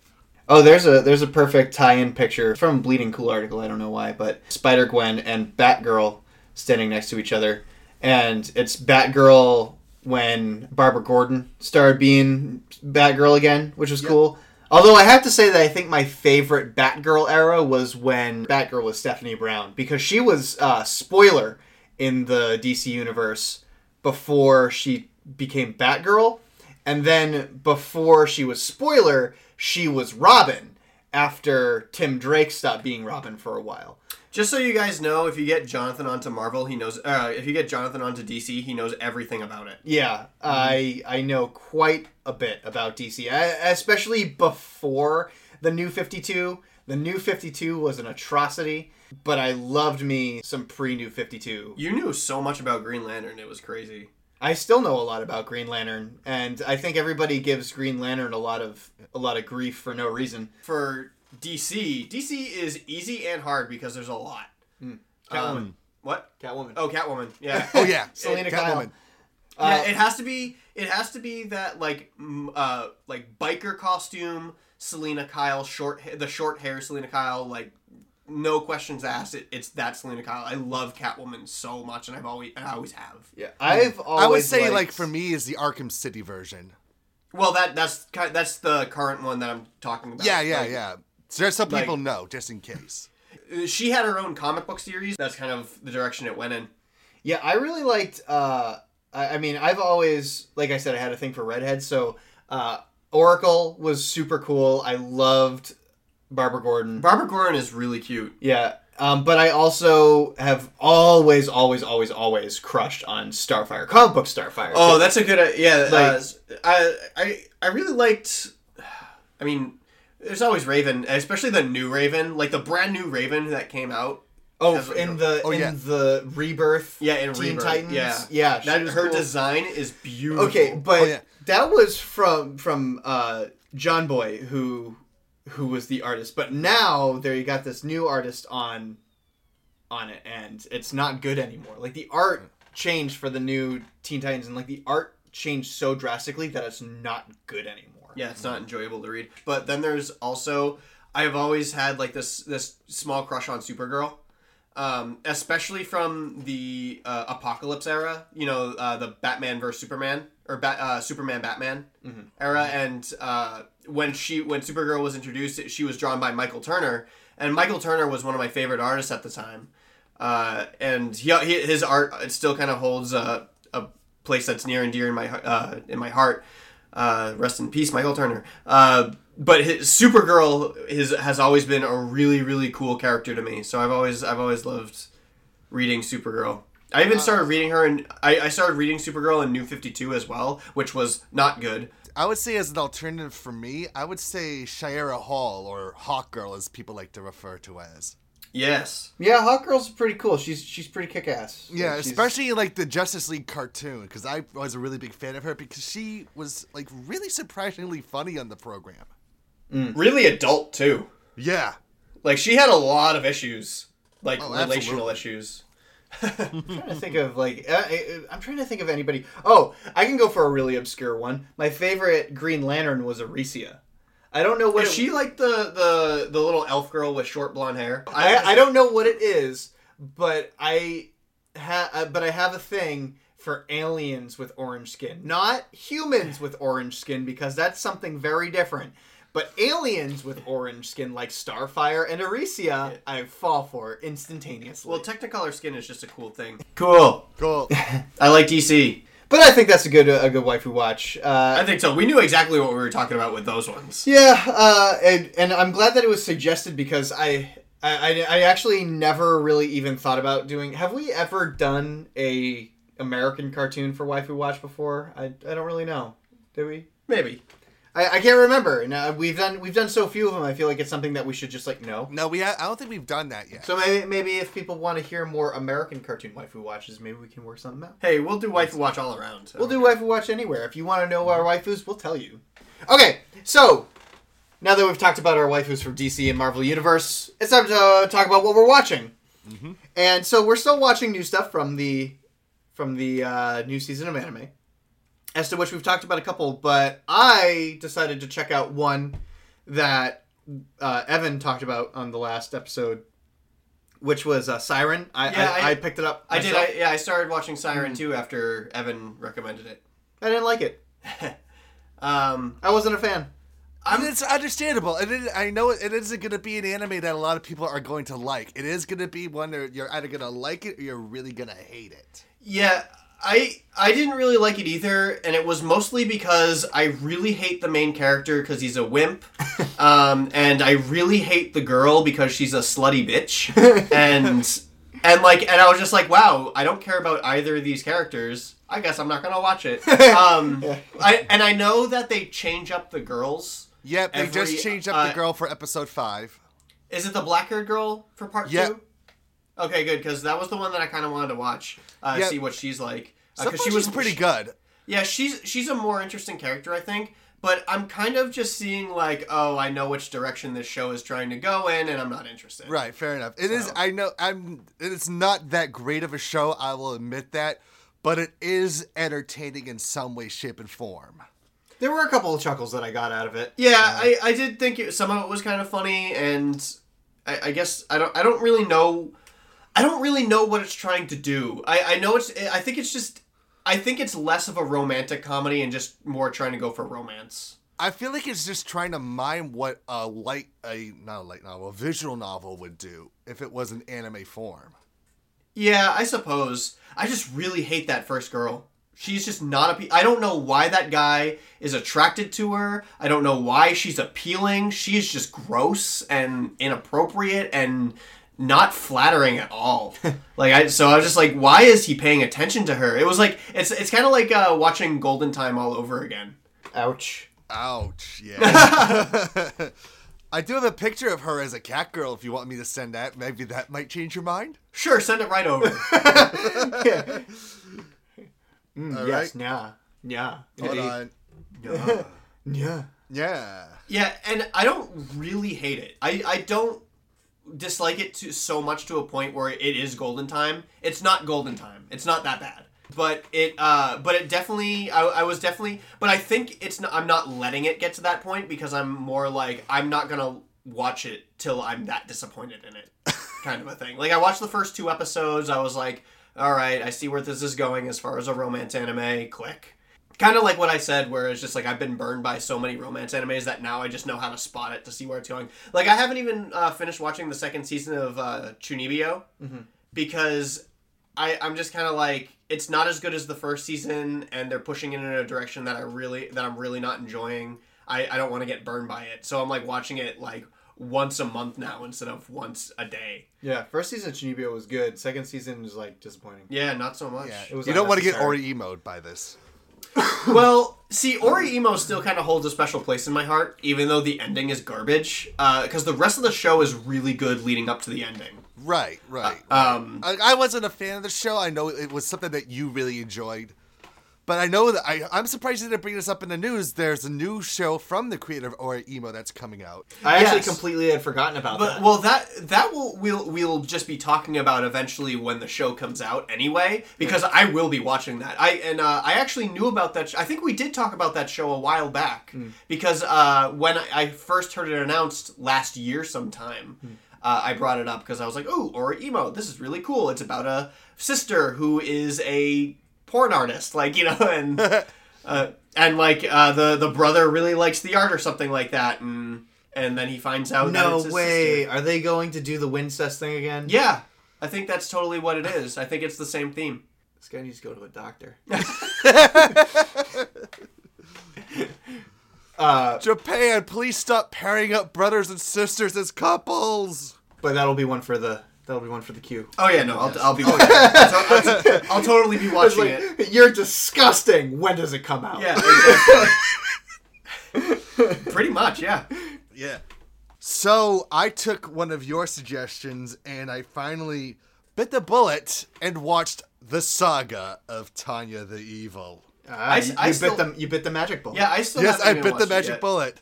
S1: Oh, there's a there's a perfect tie-in picture from Bleeding Cool article. I don't know why, but Spider Gwen and Batgirl standing next to each other, and it's Batgirl when Barbara Gordon started being Batgirl again, which was cool. Although I have to say that I think my favorite Batgirl era was when Batgirl was Stephanie Brown because she was uh, spoiler in the DC universe before she became Batgirl, and then before she was spoiler, she was Robin after Tim Drake stopped being Robin for a while.
S2: Just so you guys know, if you get Jonathan onto Marvel, he knows. Uh, if you get Jonathan onto DC, he knows everything about it.
S1: Yeah, I I know quite a bit about DC, I- especially before the New Fifty Two. The New Fifty Two was an atrocity, but I loved me some pre New Fifty Two.
S2: You knew so much about Green Lantern; it was crazy.
S1: I still know a lot about Green Lantern, and I think everybody gives Green Lantern a lot of a lot of grief for no reason.
S2: For DC, DC is easy and hard because there's a lot.
S1: Catwoman,
S2: Um, what?
S1: Catwoman.
S2: Oh, Catwoman. Yeah.
S3: Oh yeah,
S1: Selina
S3: Catwoman.
S1: Kyle.
S2: yeah, it has to be. It has to be that like, mm, uh, like biker costume. Selina Kyle, short, ha- the short hair. Selina Kyle, like, no questions asked. It, it's that Selina Kyle. I love Catwoman so much, and I've always, and I always have.
S1: Yeah, I've always.
S3: I would say
S1: liked-
S3: like for me is the Arkham City version.
S2: Well, that that's that's the current one that I'm talking about.
S3: Yeah, yeah,
S2: Like,
S3: yeah. So just so
S2: like-
S3: people know, just in case.
S2: uh, She had her own comic book series. That's kind of the direction it went in.
S1: Yeah, I really liked. Uh, I, I mean, I've always, like I said, I had a thing for redheads. So uh, Oracle was super cool. I loved Barbara Gordon.
S2: Barbara Gordon is really cute.
S1: yeah, um, but I also have always, always, always, always crushed on Starfire, comic book Starfire.
S2: Oh, that's a good. uh, Yeah,
S1: Like-
S2: uh, I I I really liked. I mean, there's always Raven, especially the new Raven, like the brand new Raven that came out.
S1: oh,
S2: that's
S1: in the
S3: Oh,
S1: in
S3: yeah.
S1: the rebirth.
S2: Yeah, in
S1: Teen
S2: Rebirth,
S1: Titans.
S2: yeah.
S1: yeah. she
S2: That her
S1: cool.
S2: design is beautiful.
S1: Okay, but
S3: Oh, yeah.
S1: that was from from uh, Jonboy, who who was the artist. But now there you got this new artist on on it, and it's not good anymore. Like the art changed for the new Teen Titans, and like the art changed so drastically that it's not good anymore.
S2: Yeah, it's not enjoyable to read. But then there's also I've always had like this this small crush on Supergirl. Um, especially from the uh, Apocalypse era, you know, uh, the Batman versus Superman or Bat, uh, Superman Batman era, and uh, when she when Supergirl was introduced, she was drawn by Michael Turner, and Michael Turner was one of my favorite artists at the time, uh, and he, he, his art it still kind of holds a, a place that's near and dear in my uh, in my heart. Uh, rest in peace, Michael Turner. Uh, but his, Supergirl has always been a really really cool character to me. So I've always I've always loved reading Supergirl. I even started reading her, and I, I started reading Supergirl in New Fifty Two as well, which was not good.
S3: I would say as an alternative for me, I would say Shiera Hall or Hawk Girl, as people like to refer to as.
S2: Yes,
S1: Yeah, Hawkgirl's pretty cool. She's she's pretty kick ass.
S3: Yeah, especially like the Justice League cartoon, because I was a really big fan of her because she was like really surprisingly funny on the program.
S2: really adult too.
S3: Yeah,
S2: Like she had a lot of issues, like
S3: Oh,
S2: relational
S3: absolutely.
S2: issues.
S1: I'm trying to think of like uh, uh, I'm trying to think of anybody. Oh, I can go for a really obscure one. My favorite Green Lantern was Arisia. I don't know what
S2: Is
S1: it-
S2: she like the the the little elf girl with short blonde hair?
S1: I, I don't know what it is, but I ha- uh, but I have a thing for aliens with orange skin, not humans with orange skin because that's something very different. But aliens with orange skin, like Starfire and Arisia, I fall for instantaneously.
S2: Well, Technicolor skin is just a cool thing. Cool.
S3: Cool.
S2: I like DC.
S1: But I think that's a good a good waifu watch. Uh,
S2: I think so. We knew exactly what we were talking about with those ones.
S1: Yeah, uh, and, and I'm glad that it was suggested because I, I I actually never really even thought about doing. Have we ever done a American cartoon for Waifu Watch before? I, I don't really know. Did we?
S2: Maybe.
S1: I, I can't remember. Now we've done we've done so few of them. I feel like it's something that we should just like know.
S3: No, we. Ha- I don't think we've done that yet.
S1: So maybe maybe if people want to hear more American cartoon Waifu Watches, maybe we can work something out.
S2: Hey, we'll do waifu watch all around. so.
S1: We'll do Waifu Watch anywhere. If you want to know our waifus, we'll tell you. Okay, so now that we've talked about our waifus from DC and Marvel Universe, it's time to talk about what we're watching. And so we're still watching new stuff from the from the uh, new season of anime, as to which we've talked about a couple. But I decided to check out one that uh, Evan talked about on the last episode, which was uh, Siren. I,
S2: Yeah,
S1: I,
S2: I-
S1: I picked it up.
S2: I did. I, yeah, I started watching Siren too after Evan recommended it.
S1: I didn't like it.
S2: Um,
S1: I wasn't a fan.
S3: I mean, it's understandable, and I know it, it isn't going to be an anime that a lot of people are going to like. It is going to be one that you're either going to like it or you're really going to hate it.
S2: yeah, I I didn't really like it either, and it was mostly because I really hate the main character because he's a wimp, um, and I really hate the girl because she's a slutty bitch, and and like and I was just like, wow, I don't care about either of these characters. I guess I'm not gonna watch it. Um, I and I know that they change up the girls.
S3: Yep, they
S2: Every,
S3: just changed up
S2: uh,
S3: the girl for episode five.
S2: Is it the black haired girl for part
S3: Yeah.
S2: two? Okay, good because that was the one that I kind of wanted to watch, uh,
S3: Yeah.
S2: see what she's like. Because
S3: far,
S2: she was
S3: pretty
S2: she-
S3: good.
S2: Yeah, she's she's a more interesting character, I think. But I'm kind of just seeing like, oh, I know which direction this show is trying to go in, and I'm not interested.
S3: Right, fair enough. It is.
S2: So-
S3: I know. I'm. It's not that great of a show. I will admit that, but it is entertaining in some way, shape, and form.
S1: There were a couple of chuckles that I got out of it.
S2: Yeah, I, I did think it, some of it was kind of funny, and I, I guess I don't I don't really know I don't really know what it's trying to do. I, I know it's I think it's just I think it's less of a romantic comedy and just more trying to go for romance.
S3: I feel like it's just trying to mime what a light, a not a light novel, a visual novel would do if it was an anime form.
S2: Yeah, I suppose. I just really hate that first girl. She's just not a. Pe- I don't know why that guy is attracted to her. I don't know why she's appealing. She's just gross and inappropriate and not flattering at all. like I, so I was just like, why is he paying attention to her? It was like it's it's kind of like uh, watching Golden Time all over again.
S1: Ouch.
S3: Ouch. Yeah. I do have a picture of her as a cat girl. If you want me to send that, maybe that might change your mind.
S2: Sure, send it right over.
S1: Mm,
S3: All
S1: yes,
S3: right.
S1: yeah. Yeah.
S3: Hold
S1: Indeed.
S3: on.
S1: Yeah.
S3: Yeah.
S2: Yeah, and I don't really hate it. I, I don't dislike it to so much to a point where it is golden time. It's not golden time. It's not that bad. But it uh but it definitely I, I was definitely but I think it's not, I'm not letting it get to that point because I'm more like I'm not going to watch it till I'm that disappointed in it. kind of a thing. Like I watched the first two episodes, I was like, all right, I see where this is going as far as a romance anime. Click kind of like what I said, where it's just like I've been burned by so many romance animes that now I just know how to spot it to see where it's going. Like I haven't even uh, finished watching the second season of uh, Chunibyo because I I'm just kind of like it's not as good as the first season, and they're pushing it in a direction that I really that I'm really not enjoying. I I don't want to get burned by it, so I'm like watching it like once a month now instead of once a day.
S1: Yeah. First season of Chunibyo was good. Second season was like disappointing.
S2: Yeah, not so much.
S3: Yeah.
S1: It was
S3: You don't want to get
S1: unnecessary.
S3: Ori emoed by this.
S2: Well, see, Oreimo still kind of holds a special place in my heart, even though the ending is garbage. Because the rest of the show is really good leading up to the ending.
S3: Right, right.
S2: Um,
S3: I, I wasn't a fan of the show. I know it was something that you really enjoyed, But I know that I, I'm surprised you didn't bring this up in the news. There's a new show from the creator of Oreimo that's coming out.
S1: I actually completely had forgotten about
S2: But
S1: that.
S2: well, that that will we'll we'll just be talking about eventually when the show comes out anyway, because I will be watching that. I and uh, I actually knew about that. Sh- I think we did talk about that show a while back because uh, when I- I first heard it announced last year sometime. Uh, I brought it up because I was like, "Oh, Oreimo! This is really cool. It's about a sister who is a porn artist, like you know, and uh, and like uh, the the brother really likes the art or something like that, and and then he finds out. that
S1: no
S2: it's his
S1: way.
S2: sister.
S1: Are they going to do the Wincest thing again?
S2: Yeah, I think that's totally what it is. I think it's the same theme.
S1: This guy needs to go to a doctor. uh,
S3: Japan, please stop pairing up brothers and sisters as couples.
S1: but that'll be one for the that'll be one for the queue.
S2: Oh yeah, no, I'll, I'll be. Watching it. So I'll, I'll totally be watching
S1: like,
S2: it.
S1: You're disgusting. When does it come out?
S2: Yeah, exactly. Pretty much, yeah.
S3: Yeah. So I took one of your suggestions and I finally bit the bullet and watched the saga of Tanya the Evil.
S1: Ah,
S2: I-
S1: you
S2: I
S1: bit
S2: still-
S1: the you bit the magic bullet.
S2: Yeah, I still.
S3: yes,
S2: haven't
S3: I bit the
S2: watched it
S3: magic bullet.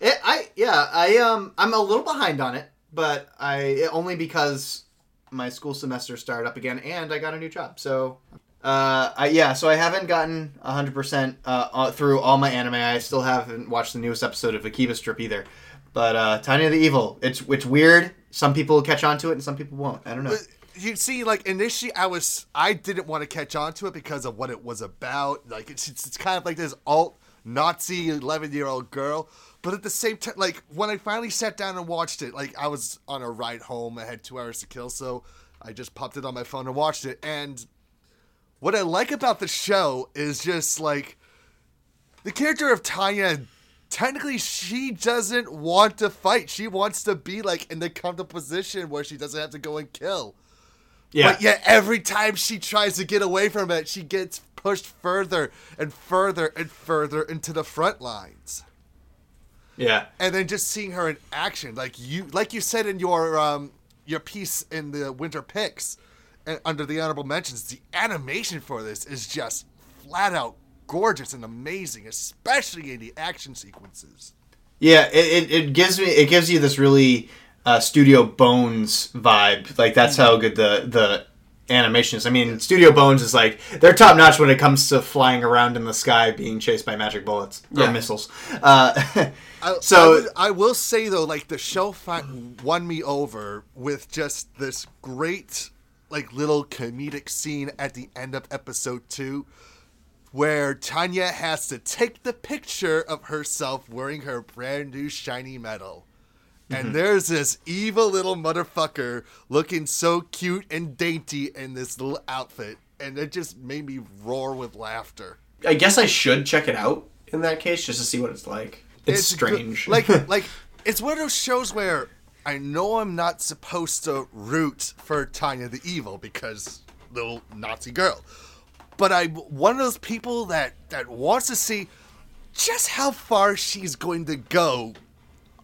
S1: It, I yeah I um I'm a little behind on it, but I only because my school semester started up again and I got a new job. So uh I yeah so I haven't gotten 100 percent uh through all my anime. I still haven't watched the newest episode of Akiba's Trip either. But uh Tanya the Evil, it's it's weird. Some people catch on to it and some people won't. I don't know.
S3: You see, like initially, I was I didn't want to catch on to it because of what it was about. Like it's it's, it's kind of like this alt Nazi eleven year old girl. But at the same time, like when I finally sat down and watched it, like I was on a ride home. I had two hours to kill, so I just popped it on my phone and watched it. And what I like about the show is just like the character of Tanya. Technically, she doesn't want to fight. She wants to be like in the comfortable position where she doesn't have to go and kill.
S1: Yeah.
S3: But yet every time she tries to get away from it, she gets pushed further and further and further into the front lines.
S1: Yeah.
S3: And then just seeing her in action, like you, like you said in your um your piece in the Winter Picks, and under the honorable mentions, the animation for this is just flat out gorgeous and amazing, especially in the action sequences.
S1: Yeah, it, it, it gives me it gives you this really uh, Studio Bones vibe. Like that's how good the the animation is. I mean, Studio Bones is like they're top notch when it comes to flying around in the sky, being chased by magic bullets or
S2: Yeah.
S1: missiles. Uh,
S3: I,
S1: So-
S3: I, would- I will say though, like the show fi- won me over with just this great, like little comedic scene at the end of episode two, where Tanya has to take the picture of herself wearing her brand new shiny medal. And mm-hmm. there's this evil little motherfucker looking so cute and dainty in this little outfit, and it just made me roar with laughter.
S2: I guess I should check it out in that case just to see what it's like.
S1: it's,
S3: good-
S1: strange.
S3: like like it's one of those shows where I know I'm not supposed to root for Tanya the Evil because little Nazi girl, but I'm one of those people that that wants to see just how far she's going to go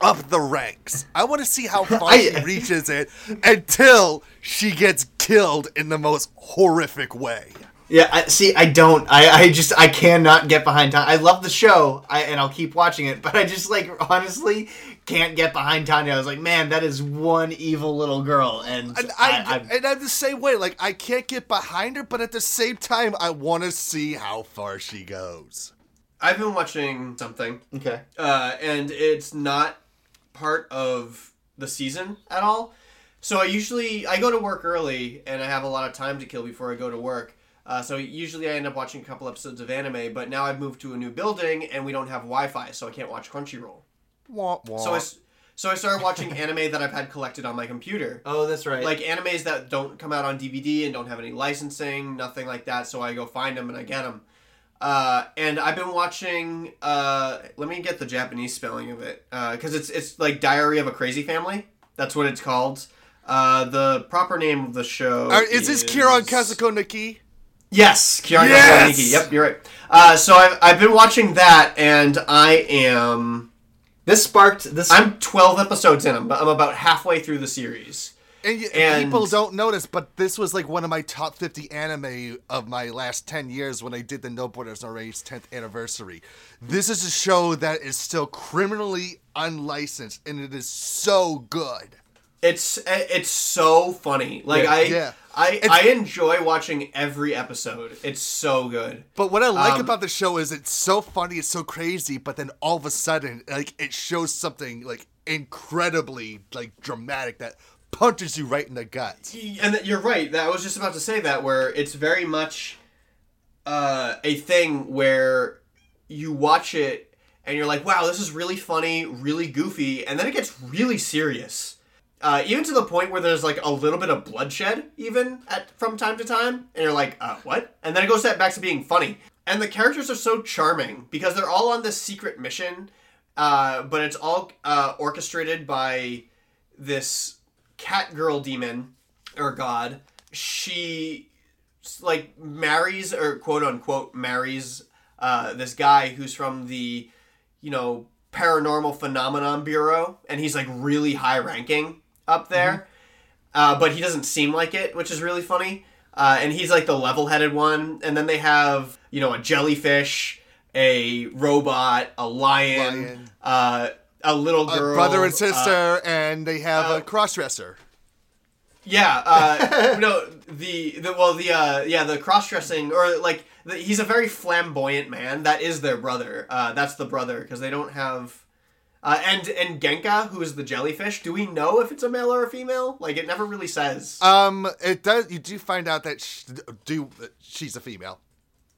S3: up the ranks. I want to see how far
S1: I-
S3: she reaches it until she gets killed in the most horrific way.
S1: yeah, I, see, I don't. I, I just I cannot get behind. Tanya. I love the show, I, and I'll keep watching it. But I just like honestly can't get behind Tanya. I was like, man, that is one evil little girl, and,
S3: And I,
S1: I, I
S3: and I'm the same way. Like I can't get behind her, but at the same time, I want to see how far she goes.
S2: I've been watching something,
S1: okay.
S2: uh, and it's not part of the season at all. So I usually I go to work early, and I have a lot of time to kill before I go to work. Uh, so usually I end up watching a couple episodes of anime, but now I've moved to a new building and we don't have Wi-Fi, so I can't watch Crunchyroll.
S3: Wah, wah.
S2: So I, s- so I started watching anime that I've had collected on my computer.
S1: Oh, that's right.
S2: like animes that don't come out on DVD and don't have any licensing, nothing like that. So I go find them and I get them. Uh, and I've been watching. Uh, let me get the Japanese spelling of it because it's it's like Diary of a Crazy Family. That's what it's called. Uh, the proper name of the show
S3: Uh, is this Kyouran Kazoku Nikki?
S2: Yes, Kiran
S3: Yes!
S2: Kazuki. Yep, you're right. Uh, so I've, I've been watching that, and I am
S1: this sparked this.
S2: I'm 12 episodes in. I'm, I'm about halfway through the series.
S3: And,
S2: And-
S3: people don't notice, but this was like one of my top 50 anime of my last 10 years when I did the No Borders No Race 10th anniversary. This is a show that is still criminally unlicensed, and it is so good.
S2: It's it's so funny. Like
S3: Yeah.
S2: I
S3: Yeah.
S2: I
S3: It's-
S2: I enjoy watching every episode. It's so good.
S3: But what I like
S2: Um,
S3: about the show is it's so funny, it's so crazy, but then all of a sudden, like it shows something like incredibly like dramatic that punches you right in the gut.
S2: And you're right. That I was just about to say that where it's very much uh, a thing where you watch it and you're like, wow, this is really funny, really goofy, and then it gets really serious. Uh, even to the point where there's like a little bit of bloodshed, even at from time to time, and you're like, uh, what? And then it goes back to being funny. And the characters are so charming because they're all on this secret mission, uh, but it's all uh, orchestrated by this cat girl demon or god. She like marries or quote unquote marries uh, this guy who's from the you know paranormal phenomenon bureau and he's like really high ranking up there uh, but he doesn't seem like it which is really funny uh, and he's like the level-headed one and then they have you know a jellyfish a robot a lion,
S3: Lion.
S2: Uh, a little
S3: A
S2: girl
S3: brother and
S2: uh,
S3: sister, and they have
S2: uh,
S3: a crossdresser.
S2: yeah, uh, no, the the well, the uh, yeah, the cross dressing or like the, he's a very flamboyant man. That is their brother. Uh, that's the brother because they don't have. Uh, and and Genka, who is the jellyfish, do we know if it's a male or a female? Like it never really says.
S3: Um, it does. You do find out that sh do she's a female.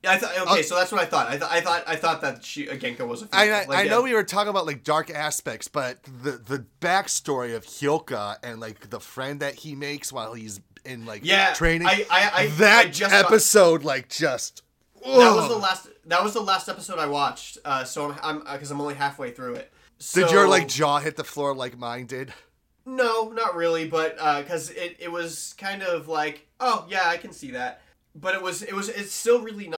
S2: I thought okay, so that's what I thought. I, th- I thought I thought that she uh, Genka was a female.
S3: I, I,
S2: Like,
S3: I
S2: yeah.
S3: know we were talking about like dark aspects, but the the backstory of Hyoka and like the friend that he makes while he's in like
S2: Yeah,
S3: training.
S2: I- I- I-
S3: that
S2: just
S3: episode like just.
S2: that was the last. That was the last episode I watched. Uh, so I'm because I'm, only halfway through it.
S3: Did your like jaw hit the floor like mine did?
S2: No, not really, but because it, it was kind of like, oh yeah, I can see that. But it was it was it's still really not.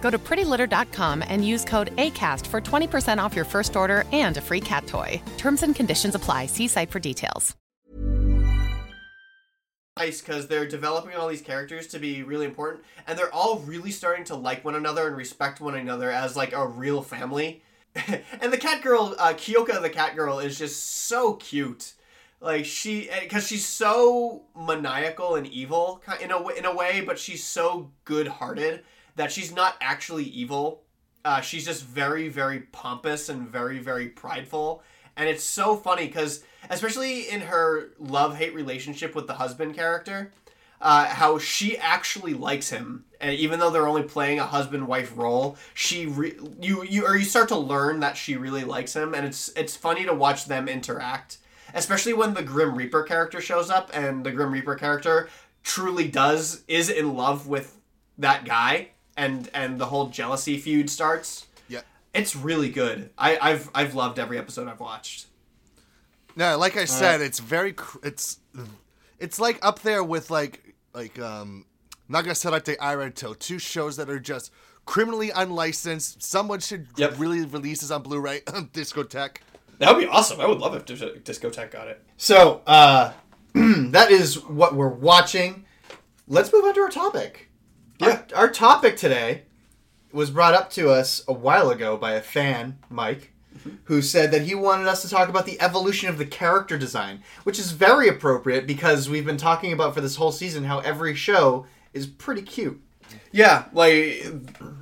S4: Go to prettylitter.com and use code ACAST for 20% off your first order and a free cat toy. Terms and conditions apply. See site for details.
S2: nice because they're developing all these characters to be really important, and they're all really starting to like one another and respect one another as like a real family. and the cat girl, uh, Kyoka, the cat girl, is just so cute. Like she, because she's so maniacal and evil in a in a way, but she's so good-hearted that she's not actually evil. Uh, she's just very, very pompous and very, very prideful. And it's so funny because, especially in her love hate relationship with the husband character, uh, how she actually likes him, and even though they're only playing a husband wife role, she re- you you or you start to learn that she really likes him, and it's it's funny to watch them interact, especially when the Grim Reaper character shows up, and the Grim Reaper character truly does is in love with that guy, and and the whole jealousy feud starts.
S3: Yeah.
S2: It's really good. I, I've I've loved every episode I've watched.
S3: No, like I said, it's very cr- it's it's like up there with like like um Nagasarete Airantou, two shows that are just criminally unlicensed. Someone should
S2: Yep.
S3: really release this on Blu-ray. Discotek.
S2: That would be awesome. I would love if Discotek got it.
S1: So, uh, that is what we're watching. Let's move on to our topic.
S2: Yeah.
S1: Our, our topic today was brought up to us a while ago by a fan, Mike, who said that he wanted us to talk about the evolution of the character design, which is very appropriate because we've been talking about for this whole season how every show is pretty cute.
S2: Yeah, like it,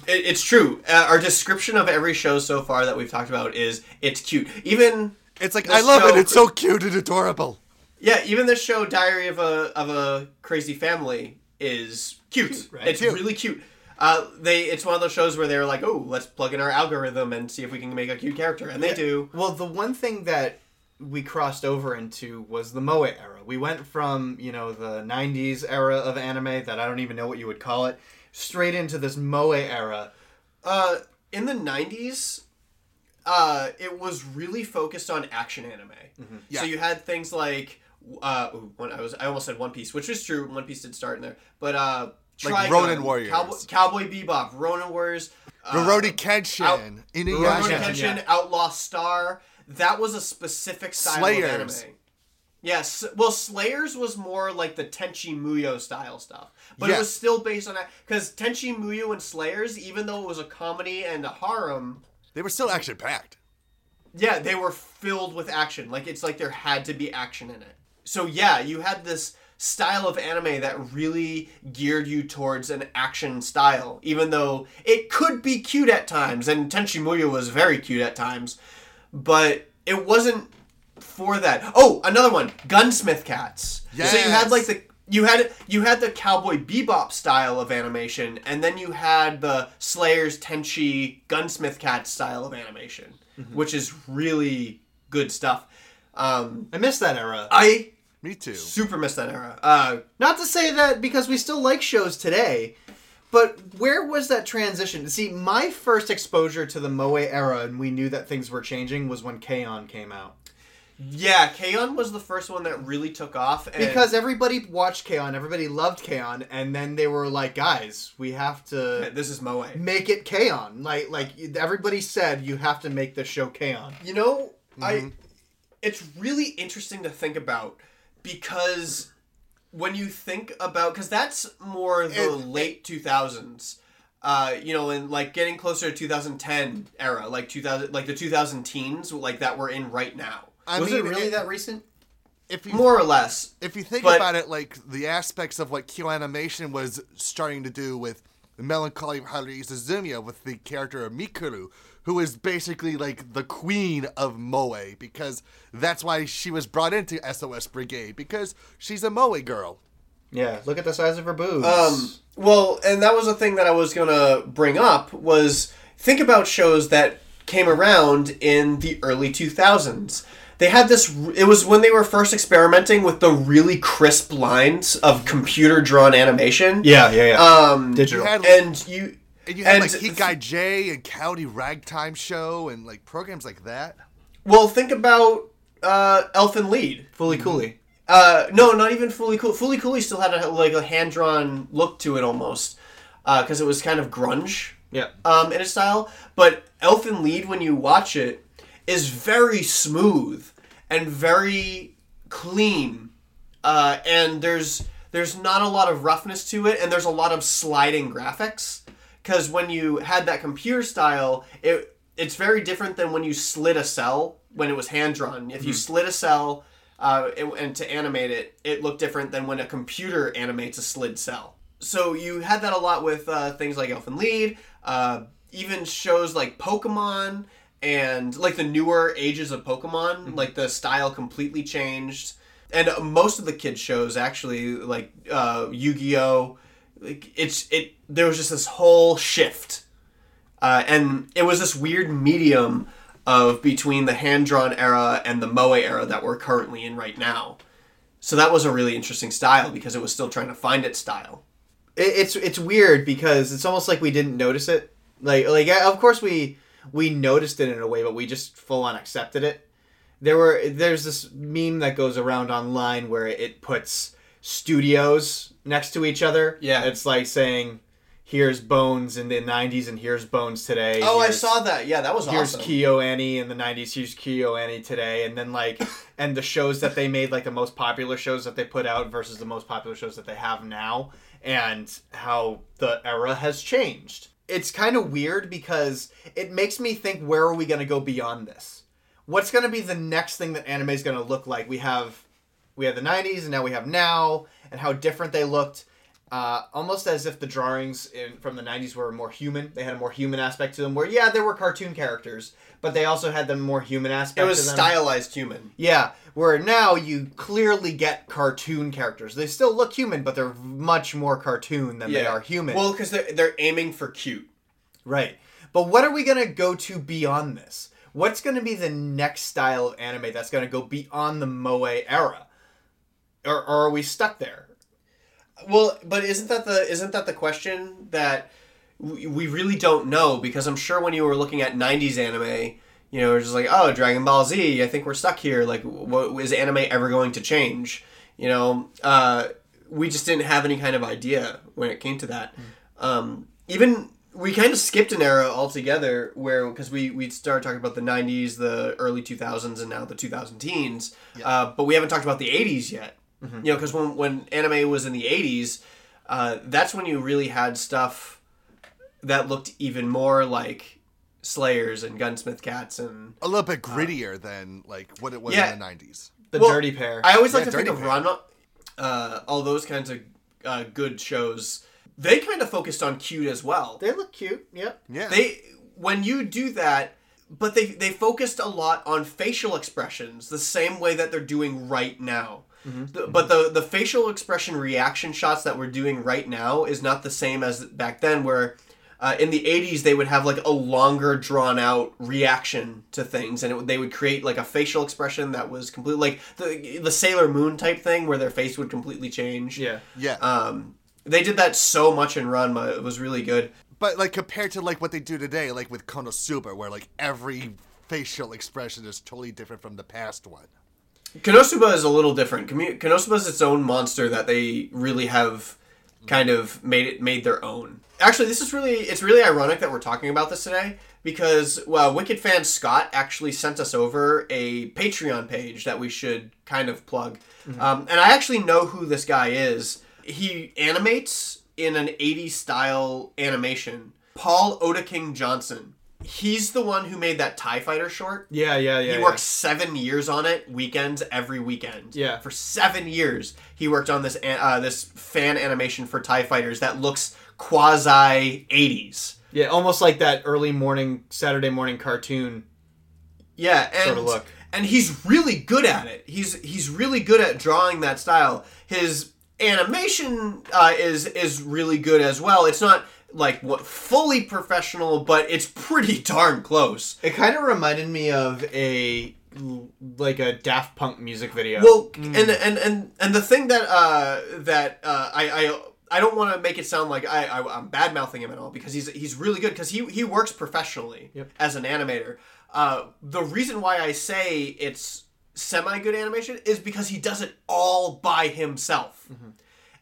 S2: it's true. Uh, our description of every show so far that we've talked about is it's cute. Even
S3: It's like I love
S2: show-
S3: it. It's so cute and adorable.
S2: yeah, even the show Diary of a of a Crazy Family is cute.
S1: right?
S2: It's
S3: Cute.
S2: really cute. Uh, they it's one of those shows where they're like, oh, let's plug in our algorithm and see if we can make a cute character, and they do.
S1: Well, the one thing that we crossed over into was the Moe era. We went from, you know, the 90s era of anime that I don't even know what you would call it, straight into this Moe era.
S2: Uh, in the '90s, uh, it was really focused on action anime.
S3: Yeah.
S2: So you had things like, uh, ooh, one, I was I almost said One Piece, which is true. One Piece did start in there, but uh,
S3: Like
S2: Trigun,
S3: Ronin Warriors.
S2: Cowboy, Cowboy Bebop, Ronin Warriors, uh,
S3: Rurouni Kenshin,
S2: out-
S3: Inuyasha.
S2: Rurouni
S1: Yeah.
S2: Kenshin,
S1: Yeah.
S2: Outlaw Star. That was a specific style
S3: Slayers.
S2: of anime. Yes, well, Slayers was more like the Tenchi Muyo style stuff, but
S3: Yeah.
S2: it was still based on that because Tenchi Muyo and Slayers, even though it was a comedy and a harem,
S3: They were still action packed.
S2: yeah, they were filled with action. Like it's like there had to be action in it. So yeah, you had this style of anime that really geared you towards an action style, even though it could be cute at times, and Tenchi Muyo was very cute at times, but it wasn't for that. Oh, another one, Gunsmith Cats. So you had like the you had you had the cowboy bebop style of animation, and then you had the Slayers Tenchi Gunsmith Cat style of animation, which is really good stuff. Um,
S1: I miss that era.
S2: I
S3: Me too.
S2: super missed that era. Uh,
S1: Not to say that because we still like shows today, but where was that transition? See, my first exposure to the Moe era and we knew that things were changing was when K-On! came out.
S2: yeah, K-On! was the first one that really took off, and
S1: Because everybody watched K-On!, everybody loved K-On!, and then they were like, guys, we have to
S2: this is Moe.
S1: make it K-On! Like, like everybody said, you have to make the show K-On!
S2: You know, I it's really interesting to think about because when you think about because that's more the
S3: It-
S2: late 2000s uh you know and like getting closer to 2010 era like 2000 like the 2000 teens like that we're in right now
S3: I
S1: was
S3: mean,
S1: it really
S3: it-
S1: that recent?
S3: If you
S2: more or less
S3: if you think
S2: But-
S3: about it, like the aspects of what Kyo Animation was starting to do with Melancholy Haruhi Suzumiya with the character of Mikuru, who is basically like the queen of Moe, because that's why she was brought into SOS Brigade, because she's a Moe girl.
S1: Yeah, look at the size of her boobs.
S2: Um, well, and that was a thing that I was gonna bring up was think about shows that came around in the early 2000s. They had this. It was when they were first experimenting with the really crisp lines of computer drawn animation.
S1: yeah, yeah, yeah.
S2: Um,
S1: Digital.
S3: You had,
S2: and you
S3: and you had
S2: and
S3: like Heat Guy J and County Ragtime Show and like programs like that.
S2: well, think about uh, Elfen Lied.
S1: Fooly Cooly.
S2: Uh, no, not even Fully Cool. Fooly Cooly still had a, like a hand drawn look to it almost, because it was kind of grunge.
S1: Yeah.
S2: um, in its style. But Elfen Lied, when you watch it, is very smooth and very clean, uh, and there's there's not a lot of roughness to it, and there's a lot of sliding graphics. Because when you had that computer style, it it's very different than when you slid a cell when it was hand drawn. If you slid a cell uh, and, and to animate it, it looked different than when a computer animates a slid cell. So you had that a lot with uh, things like Elfen Lied, uh, even shows like Pokemon and like the newer ages of Pokemon. Like the style completely changed, and most of the kids shows actually like uh, Yu-Gi-Oh. Like it's it. There was just this whole shift uh, and it was this weird medium of between the hand drawn era and the moe era that we're currently in right now. So that was a really interesting style because it was still trying to find its style.
S1: It, it's it's weird because it's almost like we didn't notice it. Like like of course we we noticed it in a way, but we just full on accepted it. There were there's this meme that goes around online where it puts studios next to each other.
S2: Yeah.
S1: it's like saying, "Here's Bones in the '90s, and here's Bones today."
S2: Oh, I saw that. Yeah, that was awesome.
S1: Here's
S2: awesome.
S1: KyoAni in the '90s. Here's KyoAni today, and then like, and the shows that they made, like the most popular shows that they put out versus the most popular shows that they have now, and how the era has changed. It's kind of weird because it makes me think, where are we going to go beyond this? What's going to be the next thing that anime is going to look like? We have, we have the '90s, and now we have now, and how different they looked. uh, almost as if the drawings in, from the 90s were more human. They had a more human aspect to them, where, yeah, there were cartoon characters, but they also had the more human aspect
S2: It was
S1: to them.
S2: stylized human.
S1: Yeah, where now you clearly get cartoon characters. They still look human, but they're much more cartoon than they are human.
S2: Well, because they're they're aiming for cute.
S1: Right. But what are we going to go to beyond this? What's going to be the next style of anime that's going to go beyond the Moe era? Or, or are we stuck there?
S2: Well, but isn't that the isn't that the question that we, really don't know? Because I'm sure when you were looking at '90s anime, you know, it was just like, oh, Dragon Ball Z. I think we're stuck here. Like, what is anime ever going to change? You know, uh, we just didn't have any kind of idea when it came to that. Um, even we kind of skipped an era altogether where because we we started talking about the 90s the early 2000s and now the 2000 teens uh, but we haven't talked about the 80s yet you know because when, when anime was in the 80s uh, that's when you really had stuff that looked even more like slayers and gunsmith cats and
S3: A little bit grittier than like what it was
S2: yeah.
S3: in the '90s.
S1: The
S2: Well,
S1: Dirty Pair.
S2: I always like to think
S3: Dirty
S2: of
S3: Pair.
S2: Ranma, uh, all those kinds of uh, good shows. They kind of focused on cute as well.
S1: they look cute. Yep.
S3: Yeah.
S2: They when you do that, but they they focused a lot on facial expressions, the same way that they're doing right now. The- but the the facial expression reaction shots that we're doing right now is not the same as back then, where. Uh, in the 80s they would have like a longer drawn out reaction to things and it, they would create like a facial expression that was completely like the the sailor moon type thing where their face would completely change
S1: Yeah.
S3: yeah.
S2: um they did that so much in ranma it was really good
S3: but like compared to like what they do today, like with Konosuba, where like every facial expression is totally different from the past one.
S2: Konosuba is a little different. Konosuba is its own monster that they really have kind of made it made their own. Actually, this is really it's really ironic that we're talking about this today because well, Wicked fan Scott actually sent us over a Patreon page that we should kind of plug. Um, and I actually know who this guy is. He animates in an 80s style animation. Paul OtaKing Johnson. He's the one who made that TIE Fighter short.
S1: Yeah, yeah, yeah.
S2: He
S1: yeah.
S2: worked seven years on it, weekends every weekend.
S1: Yeah.
S2: for seven years he worked on this uh, this fan animation for Tie Fighters that looks quasi eighties.
S1: Yeah, almost like that early morning, Saturday morning cartoon.
S2: Yeah, and
S1: Sort of look.
S2: and he's really good at it. He's he's really good at drawing that style. His animation uh, is is really good as well. It's not like what fully professional, but it's pretty darn close.
S1: It kind of reminded me of a like a Daft Punk music video.
S2: Well, and and and and the thing that uh that uh I I I don't want to make it sound like I, I I'm bad mouthing him at all because he's he's really good because he he works professionally
S1: Yep.
S2: as an animator. Uh, the reason why I say it's semi good animation is because he does it all by himself,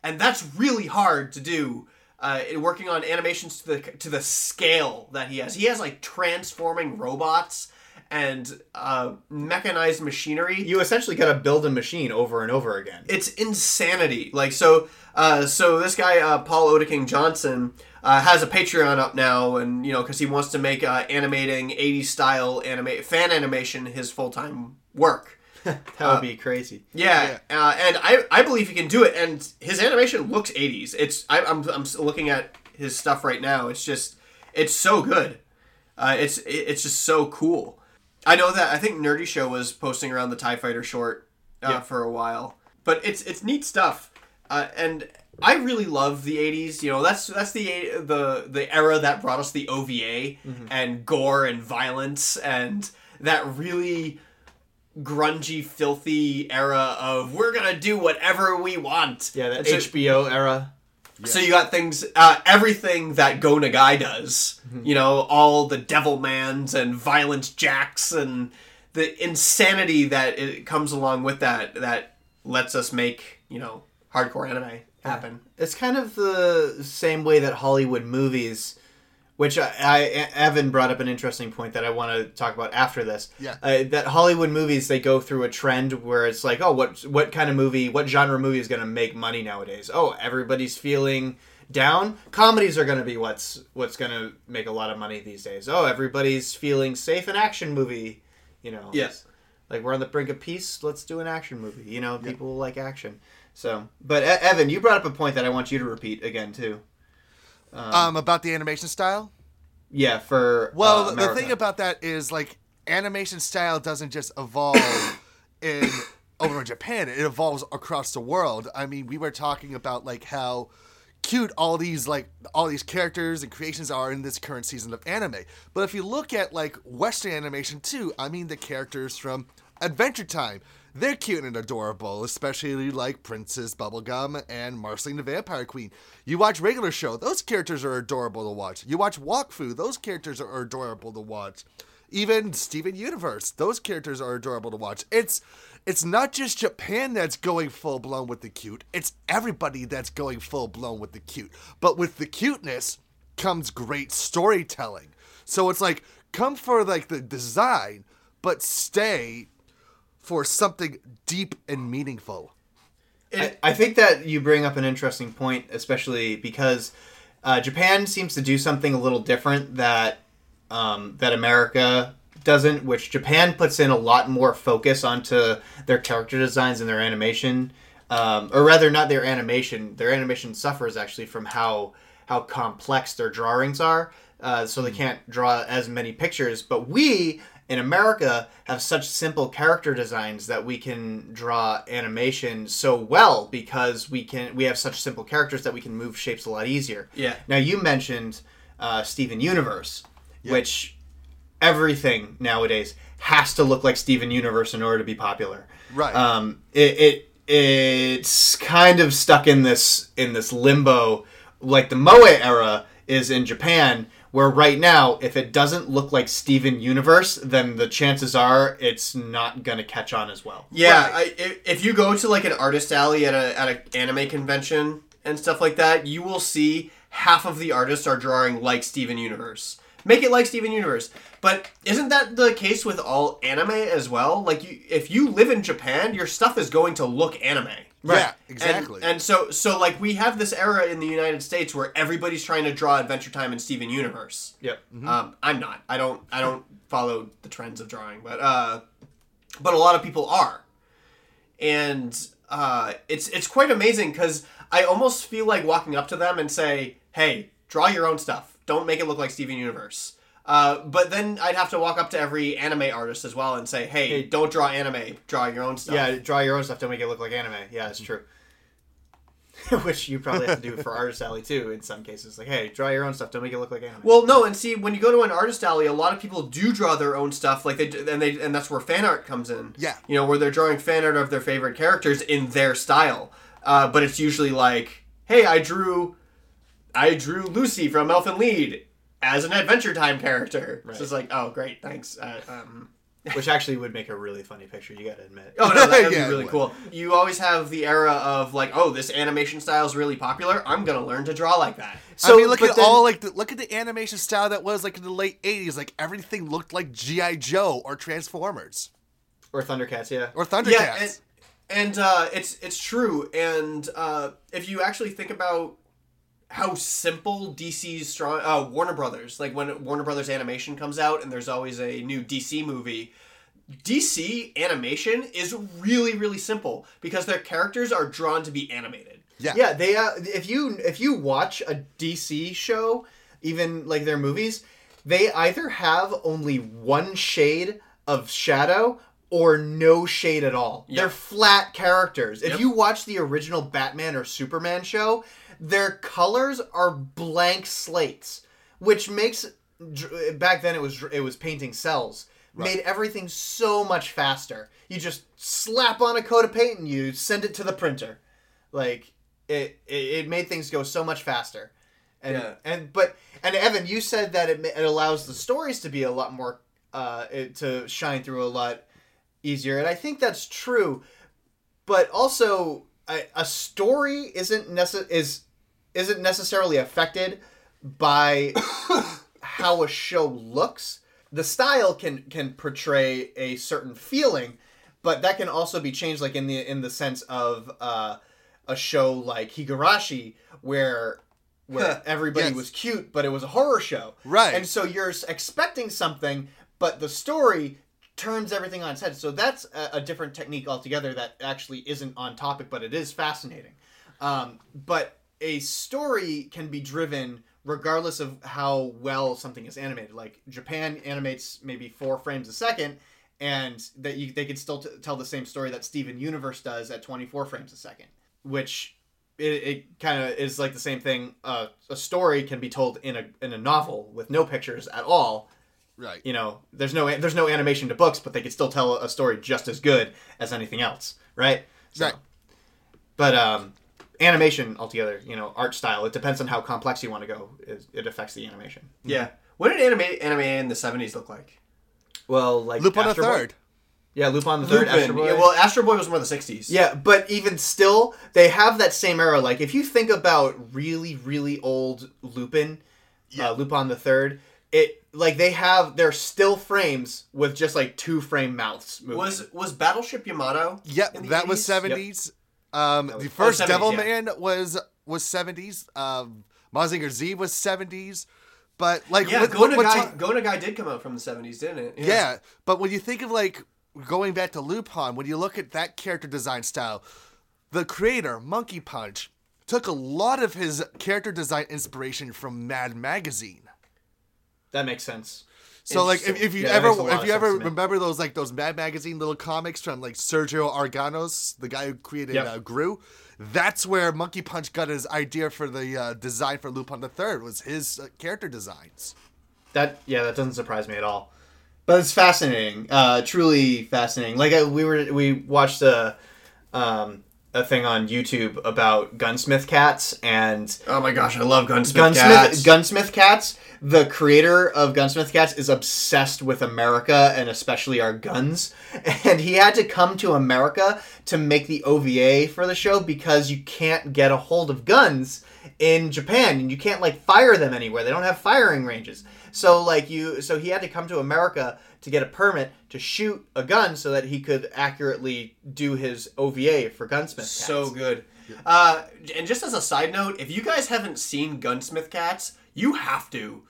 S2: and that's really hard to do. Uh, working on animations to the to the scale that he has, he has like transforming robots and uh, mechanized machinery
S1: you essentially got to build a machine over and over again.
S2: it's insanity. Like so, uh, so this guy uh, Paul OtaKing Johnson uh, has a Patreon up now, and you know because he wants to make uh, animating '80s style anime fan animation his full time work.
S1: That would be crazy.
S2: Yeah, Uh, and I I believe he can do it, and his animation looks '80s. It's I, I'm I'm looking at his stuff right now. It's just it's so good. Uh, it's it's just so cool. I know that I think Nerdy Show was posting around the Tie Fighter short uh, for a while, but it's it's neat stuff. Uh, and I really love the '80s. You know, that's that's the the the era that brought us the OVA and gore and violence and that really grungy, filthy era of we're gonna do whatever we want.
S1: Yeah, the
S2: And so-
S1: HBO era.
S2: so you got things, uh, everything that Go Nagai does. You know, all the Devil Mans and Violence Jacks and the insanity that it comes along with that that lets us make you know hardcore anime happen.
S1: It's kind of the same way that Hollywood movies, which I, I Evan brought up an interesting point that I want to talk about after this.
S3: Yeah.
S1: uh, that Hollywood movies they go through a trend where it's like, oh, what what kind of movie, what genre movie is going to make money nowadays? Oh, everybody's feeling down. Comedies are going to be what's what's going to make a lot of money these days. Oh, everybody's feeling safe. An action movie, you know.
S2: Yes.
S1: Like we're on the brink of peace. Let's do an action movie. You know, people like action. So, but E- Evan, you brought up a point that I want you to repeat again too.
S3: Um, about the animation style.
S1: Yeah, for
S3: Well,
S1: uh,
S3: the thing about that is like animation style doesn't just evolve in over in Japan; it evolves across the world. I mean, we were talking about like how cute all these like all these characters and creations are in this current season of anime. But if you look at like Western animation too, I mean the characters from Adventure Time. They're cute and adorable, especially like Princess Bubblegum and Marceline the Vampire Queen. You watch regular show, those characters are adorable to watch. You watch Wakfu, those characters are adorable to watch. Even Steven Universe, those characters are adorable to watch. It's it's not just Japan that's going full blown with the cute. It's everybody that's going full blown with the cute. But with the cuteness comes great storytelling. So it's like come for like the design, but stay for something deep and meaningful.
S1: I, I think that you bring up an interesting point, especially because uh, Japan seems to do something a little different that um, that America doesn't. Which Japan puts in a lot more focus onto their character designs and their animation, um, or rather, not their animation. Their animation suffers actually from how how complex their drawings are, uh, so they can't draw as many pictures. But we in America have such simple character designs that we can draw animation so well because we can we have such simple characters that we can move shapes a lot easier.
S2: Yeah.
S1: Now you mentioned uh, Steven Universe, which everything nowadays has to look like Steven Universe in order to be popular.
S3: Right.
S1: Um, it, it it's kind of stuck in this in this limbo, like the Moe era is in Japan, where right now, if it doesn't look like Steven Universe, then the chances are it's not gonna catch on as well.
S2: Yeah, I, if, if you go to like an artist alley at a at an anime convention and stuff like that, you will see half of the artists are drawing like Steven Universe. Make it like Steven Universe. But isn't that the case with all anime as well? Like you if you live in Japan, your stuff is going to look anime.
S3: Yeah, exactly.
S2: And, so so like we have this era in the United States where everybody's trying to draw Adventure Time and Steven Universe.
S1: Yep.
S2: Um, I'm not. I don't. I don't follow the trends of drawing, but uh, but a lot of people are, and uh, it's it's quite amazing because I almost feel like walking up to them and say, "Hey, draw your own stuff. Don't make it look like Steven Universe." Uh, but then I'd have to walk up to every anime artist as well and say, "Hey,
S1: Hey.
S2: don't draw anime. Draw your own stuff."
S1: Yeah, draw your own stuff. Don't make it look like anime. Yeah, it's true. Which you probably have to do for Artist Alley too in some cases. Like, hey, draw your own stuff. Don't make it look like anime.
S2: Well, no, and see, when you go to an artist alley, a lot of people do draw their own stuff, like they do- and they and that's where fan art comes in.
S3: Yeah.
S2: you know, where they're drawing fan art of their favorite characters in their style. Uh, but it's usually like, hey, I drew, I drew Lucy from Elfen Lied as an Adventure Time character. So it's like, oh, great, thanks. Uh, um,
S1: Which actually would make a really funny picture. You got to admit.
S2: Oh no, that would
S3: Yeah,
S2: be really cool. You always have the era of like, oh, this animation style is really popular. I'm gonna learn to draw like that.
S1: So,
S3: I mean, look at
S1: then-
S3: all like the, look at the animation style that was like in the late '80s. Like everything looked like GI Joe or Transformers
S1: Or Thundercats, yeah.
S3: or Thundercats.
S2: Yeah, and, and uh, it's it's true. And uh, if you actually think about how simple DC's strong, uh, Warner Brothers, like when Warner Brothers animation comes out, and there's always a new DC movie. DC animation is really really simple because their characters are drawn to be animated.
S3: yeah,
S1: Yeah, they uh, if you if you watch a DC show, even like their movies, they either have only one shade of shadow or no shade at all. They're flat characters. If you watch the original Batman or Superman show, their colors are blank slates, which makes back then it was it was painting cells. Made everything so much faster. You just slap on a coat of paint and you send it to the printer. Like it, it, it made things go so much faster. And
S2: Yeah.
S1: and but and Evan, you said that it, it allows the stories to be a lot more uh it, to shine through a lot easier, and I think that's true. But also, a, a story isn't necess- is isn't necessarily affected by how a show looks. The style can can portray a certain feeling, but that can also be changed, like in the in the sense of uh, a show like Higurashi, where where everybody
S3: Yes.
S1: was cute, but it was a horror show,
S3: Right.
S1: And so you're expecting something, but the story turns everything on its head. So that's a, a different technique altogether that actually isn't on topic, but it is fascinating. Um, but a story can be driven regardless of how well something is animated. Like Japan animates maybe four frames a second, and that you they could still t- tell the same story that Steven Universe does at 24 frames a second, which it, it kind of is like the same thing. Uh, a story can be told in a in a novel with no pictures at all.
S3: Right.
S1: You know, there's no there's no animation to books, but they could still tell a story just as good as anything else, right? So,
S3: Right.
S1: But um, animation altogether, you know, art style, it depends on how complex you want to go. It, it affects the animation.
S2: Yeah. What did anime anime in the seventies look like?
S1: Well, like
S3: Lupin the Third.
S1: Yeah, Lupin the Third. Astro Boy.
S2: Yeah, well, Astro Boy was more the sixties.
S1: Yeah, but even still, they have that same era. Like, if you think about really, really old Lupin, uh, Lupin the Third, it like they have they're still frames with just like two frame mouths moving.
S2: Was was Battleship Yamato?
S3: Yep,
S2: in the
S3: that was
S2: 80s?
S3: seventies. Um, the first
S2: oh, 70s,
S3: Devil
S2: yeah.
S3: Man was was seventies. Um, Mazinger Z was seventies. But like,
S2: Yeah,
S3: what,
S2: Go
S3: what, what
S2: Nagai,
S3: ti-
S2: Go Nagai did come out from the seventies, didn't it?
S3: yeah. but when you think of like going back to Lupin, when you look at that character design style, the creator Monkey Punch took a lot of his character design inspiration from Mad Magazine.
S1: that makes sense.
S3: So like if, if you
S1: Yeah,
S3: ever
S1: makes a lot
S3: if you ever remember those like those Mad Magazine little comics from like Sergio Aragonés, the guy who created
S1: Yep.
S3: uh, Groo, that's where Monkey Punch got his idea for the uh, design for Lupin the Third was his uh, character designs.
S1: That yeah, that doesn't surprise me at all. But it's fascinating, uh, truly fascinating. Like I, we were, we watched a um, a thing on YouTube about gunsmith cats and
S2: Oh my gosh, I love Gunsmith,
S1: Gunsmith
S2: Cats.
S1: Gunsmith Cats. The creator of Gunsmith Cats is obsessed with America and especially our guns. And he had to come to America to make the OVA for the show because you can't get a hold of guns in Japan and you can't like fire them anywhere. They don't have firing ranges. So like you so he had to come to America to get a permit to shoot a gun so that he could accurately do his OVA for Gunsmith Cats.
S2: so good. Uh, and just as a side note, if you guys haven't seen Gunsmith Cats, you have to.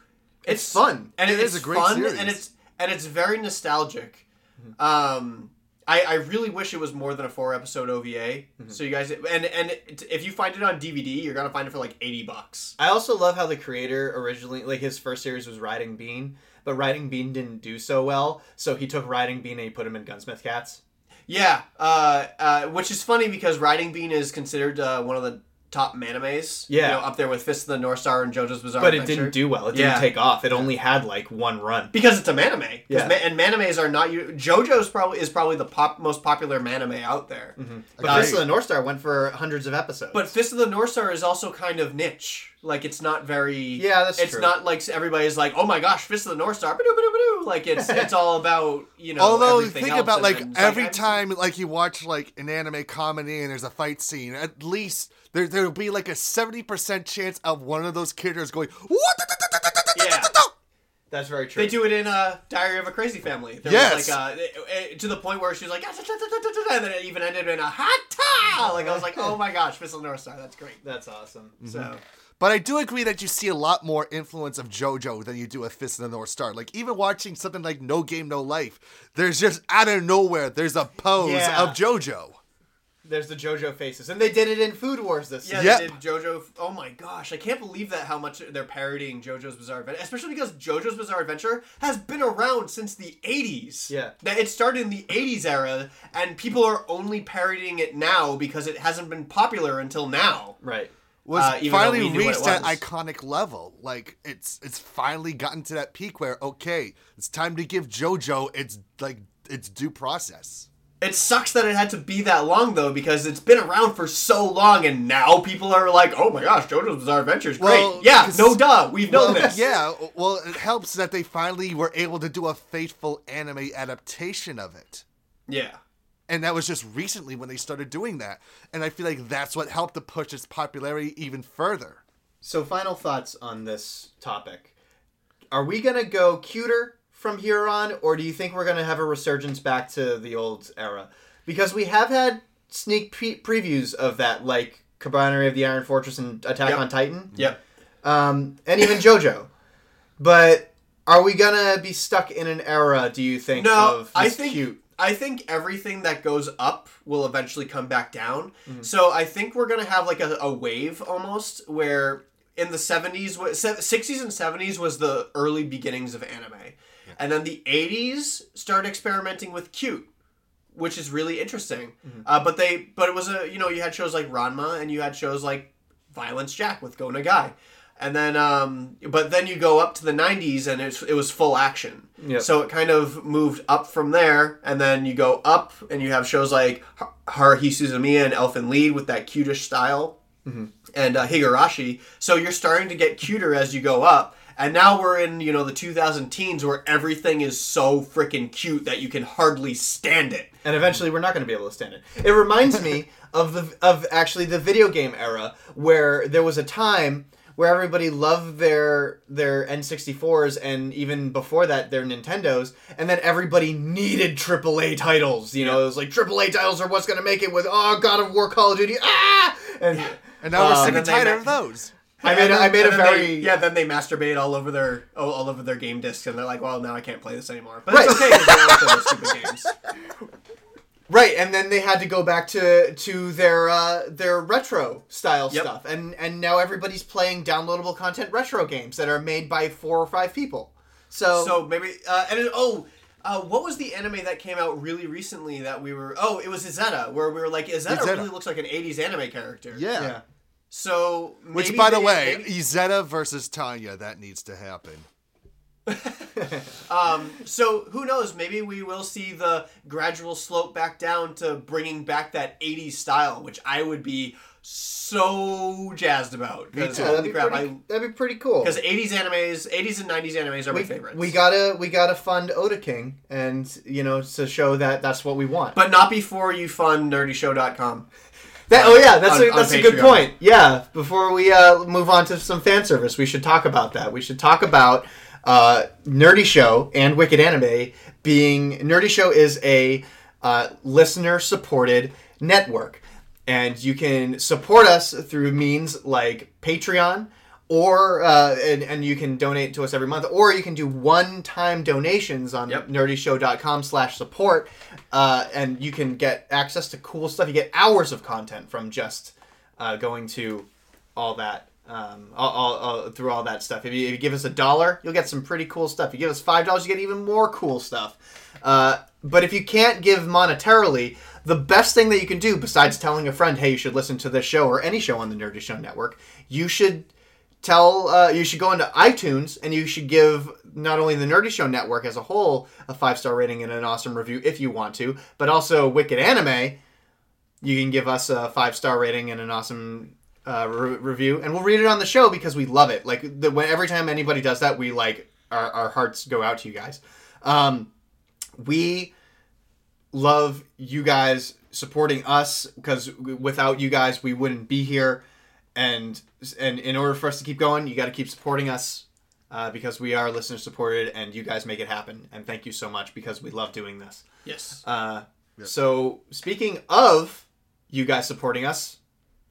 S2: It's,
S1: fun.
S2: and
S3: It
S2: it's
S3: a great
S2: fun,
S3: series.
S2: and it's and it's very nostalgic.
S1: Mm-hmm.
S2: Um, I, I really wish it was more than a four episode OVA.
S1: Mm-hmm.
S2: So you guys and and if you find it on DVD, you're gonna find it for like eighty bucks.
S1: I also love how the creator originally, like his first series was Riding Bean, but Riding Bean didn't do so well, so he took Riding Bean and he put him in Gunsmith Cats.
S2: Yeah, uh, uh, which is funny because Riding Bean is considered uh, one of the top manimes.
S1: Yeah.
S2: you know, up there with Fist of the North Star and JoJo's Bizarre
S1: But it
S2: Adventure.
S1: didn't do well. It didn't
S2: Yeah.
S1: take off. It only had like one run.
S2: because it's a manime. 'Cause
S1: Yeah.
S2: ma- and manimes are not you. JoJo's probably is probably the pop most popular manime out there.
S1: But
S2: Uh,
S1: Fist of the North Star went for hundreds of episodes.
S2: But Fist of the North Star is also kind of niche. Like it's not very.
S1: Yeah, that's
S2: It's
S1: true.
S2: not like everybody's like, oh my gosh, Fist of the North Star. Like it's it's all about you know.
S3: Although
S2: everything
S3: think
S2: else,
S3: about like every
S2: I'm-
S3: time like you watch like an anime comedy and there's a fight scene, at least there there'll be like a seventy percent chance of one of those characters going what
S2: Yeah.
S1: That's very true.
S2: They do it in uh, Diary of a Crazy Family. There
S3: Yes.
S2: was like uh, it- it- to the point where she was like, "Ah, da, da, da, da, da, da," and then it even ended in a hot ta. Like I was like, oh my gosh, Fist of the North Star, that's great.
S1: That's awesome.
S2: So
S3: But I do agree that you see a lot more influence of JoJo than you do with Fist of the North Star. Like even watching something like No Game No Life, there's just out of nowhere there's a pose
S1: Yeah.
S3: of JoJo.
S1: There's the JoJo faces, and they did it in Food Wars this
S2: yeah,
S1: season.
S3: Yep.
S2: they did JoJo. Oh my gosh, I can't believe that how much they're parodying JoJo's Bizarre Adventure, especially because JoJo's Bizarre Adventure has been around since the '80s.
S1: Yeah.
S2: that it started in the '80s era, and people are only parodying it now because it hasn't been popular until now.
S1: Right.
S3: Was
S2: Uh,
S3: finally
S2: we knew what
S3: reached that iconic level. Like it's it's finally gotten to that peak where okay, it's time to give JoJo its like its due process.
S2: It sucks that it had to be that long though, because it's been around for so long, and now people are like, "Oh my gosh, JoJo's Bizarre Adventures, great."
S3: Well,
S2: yeah,
S3: 'cause-
S2: no duh, we've known
S3: well,
S2: this.
S3: Yeah, well, it helps that they finally were able to do a faithful anime adaptation of it.
S2: yeah.
S3: And that was just recently when they started doing that. And I feel like that's what helped to push its popularity even further.
S1: So, final thoughts on this topic. Are we going to go cuter from here on, or do you think we're going to have a resurgence back to the old era? Because we have had sneak pre- previews of that, like Kabaneri of the Iron Fortress and Attack
S2: Yep.
S1: on Titan,
S2: Yep.
S1: um, and even JoJo. But Are we gonna be stuck in an era? Do you think?
S2: No,
S1: of
S2: I think
S1: cute.
S2: I think everything that goes up will eventually come back down.
S1: Mm-hmm.
S2: So I think we're gonna have like a, a wave almost where in the seventies, sixties and seventies was the early beginnings of anime, and then the eighties started experimenting with cute. Which is really interesting,
S1: Mm-hmm.
S2: uh, but they, but it was a, you know, you had shows like Ranma, and you had shows like Violence Jack with Go Nagai. And then, um, but then you go up to the 90s and it's, it was full action.
S1: Yep.
S2: So it kind of moved up from there. And then you go up and you have shows like Haruhi Suzumiya and Elfen Lied with that cutish style. And uh, Higurashi. So you're starting to get cuter as you go up. And now we're in, you know, the 2000 teens where everything is so freaking cute that you can hardly stand it.
S1: and eventually we're not going to be able to stand it. It reminds me of the of actually the video game era where there was a time where everybody loved their their N64s and even before that their Nintendos, and then everybody needed AAA titles. You know, it was like AAA titles are what's going to make it with oh God of War, Call of Duty, ah, and
S3: And now we're
S1: Um,
S3: sick and
S2: and
S3: tired of those.
S1: I made a, I made a
S2: And
S1: very
S2: they, yeah. Then they masturbate all over their all, all over their game discs, and they're like, "Well, now I can't play this anymore." But
S1: Right.
S2: it's okay because they those stupid games.
S1: Right, and then they had to go back to to their uh, their retro style
S2: Yep.
S1: stuff, and and now everybody's playing downloadable content retro games that are made by four or five people. So,
S2: So maybe uh, and it, oh. Uh, what was the anime that came out really recently that we were? Oh, it was Izetta, where we were like, Izetta,
S3: Izetta.
S2: really looks like an '80s anime character.
S3: Yeah.
S1: yeah,
S2: So,
S3: Which,
S2: maybe
S3: by the
S2: they-
S3: way,
S2: maybe-
S3: Izetta versus Tanya, that needs to happen.
S2: Um, so who knows? Maybe we will see the gradual slope back down to bringing back that '80s style, which I would be so jazzed about. Because
S3: too.
S1: Yeah, that'd be
S2: crap,
S1: pretty,
S2: I
S1: that'd be pretty cool.
S2: because '80s animes, '80s and '90s animes are my
S1: we,
S2: favorites.
S1: we gotta we gotta fund OtaKing, and you know to show that that's what we want.
S2: but not before you fund nerdyshow.com.
S1: That, oh yeah, that's
S2: on-
S1: a, that's a good point. Yeah, before we uh, move on to some fan service, we should talk about that. We should talk about uh, Nerdy Show and Wicked Anime being Nerdy Show is a uh, listener supported network, and you can support us through means like Patreon. Or uh, and, and you can donate to us every month, or you can do one-time donations on
S2: Yep.
S1: nerdyshow.com slash support uh, and you can get access to cool stuff. You get hours of content from just uh, going to all that um, all, all, all, through all that stuff. If you, if you give us a dollar you'll get some pretty cool stuff. If you give us five dollars you get even more cool stuff. Uh, but if you can't give monetarily the best thing that you can do besides telling a friend hey you should listen to this show or any show on the nerdy show network you should tell uh, you should go into itunes and you should give not only the nerdy show network as a whole a five star rating and an awesome review if you want to but also wicked anime you can give us a five star rating and an awesome uh, re- review. And we'll read it on the show because we love it. Like the, when, every time anybody does that we like our, our hearts go out to you guys. Um, we love you guys supporting us because without you guys we wouldn't be here. And and in order for us to keep going you got to keep supporting us uh, because we are listener supported and you guys make it happen and thank you so much because we love doing this
S2: Yes.
S1: uh, so speaking of you guys supporting us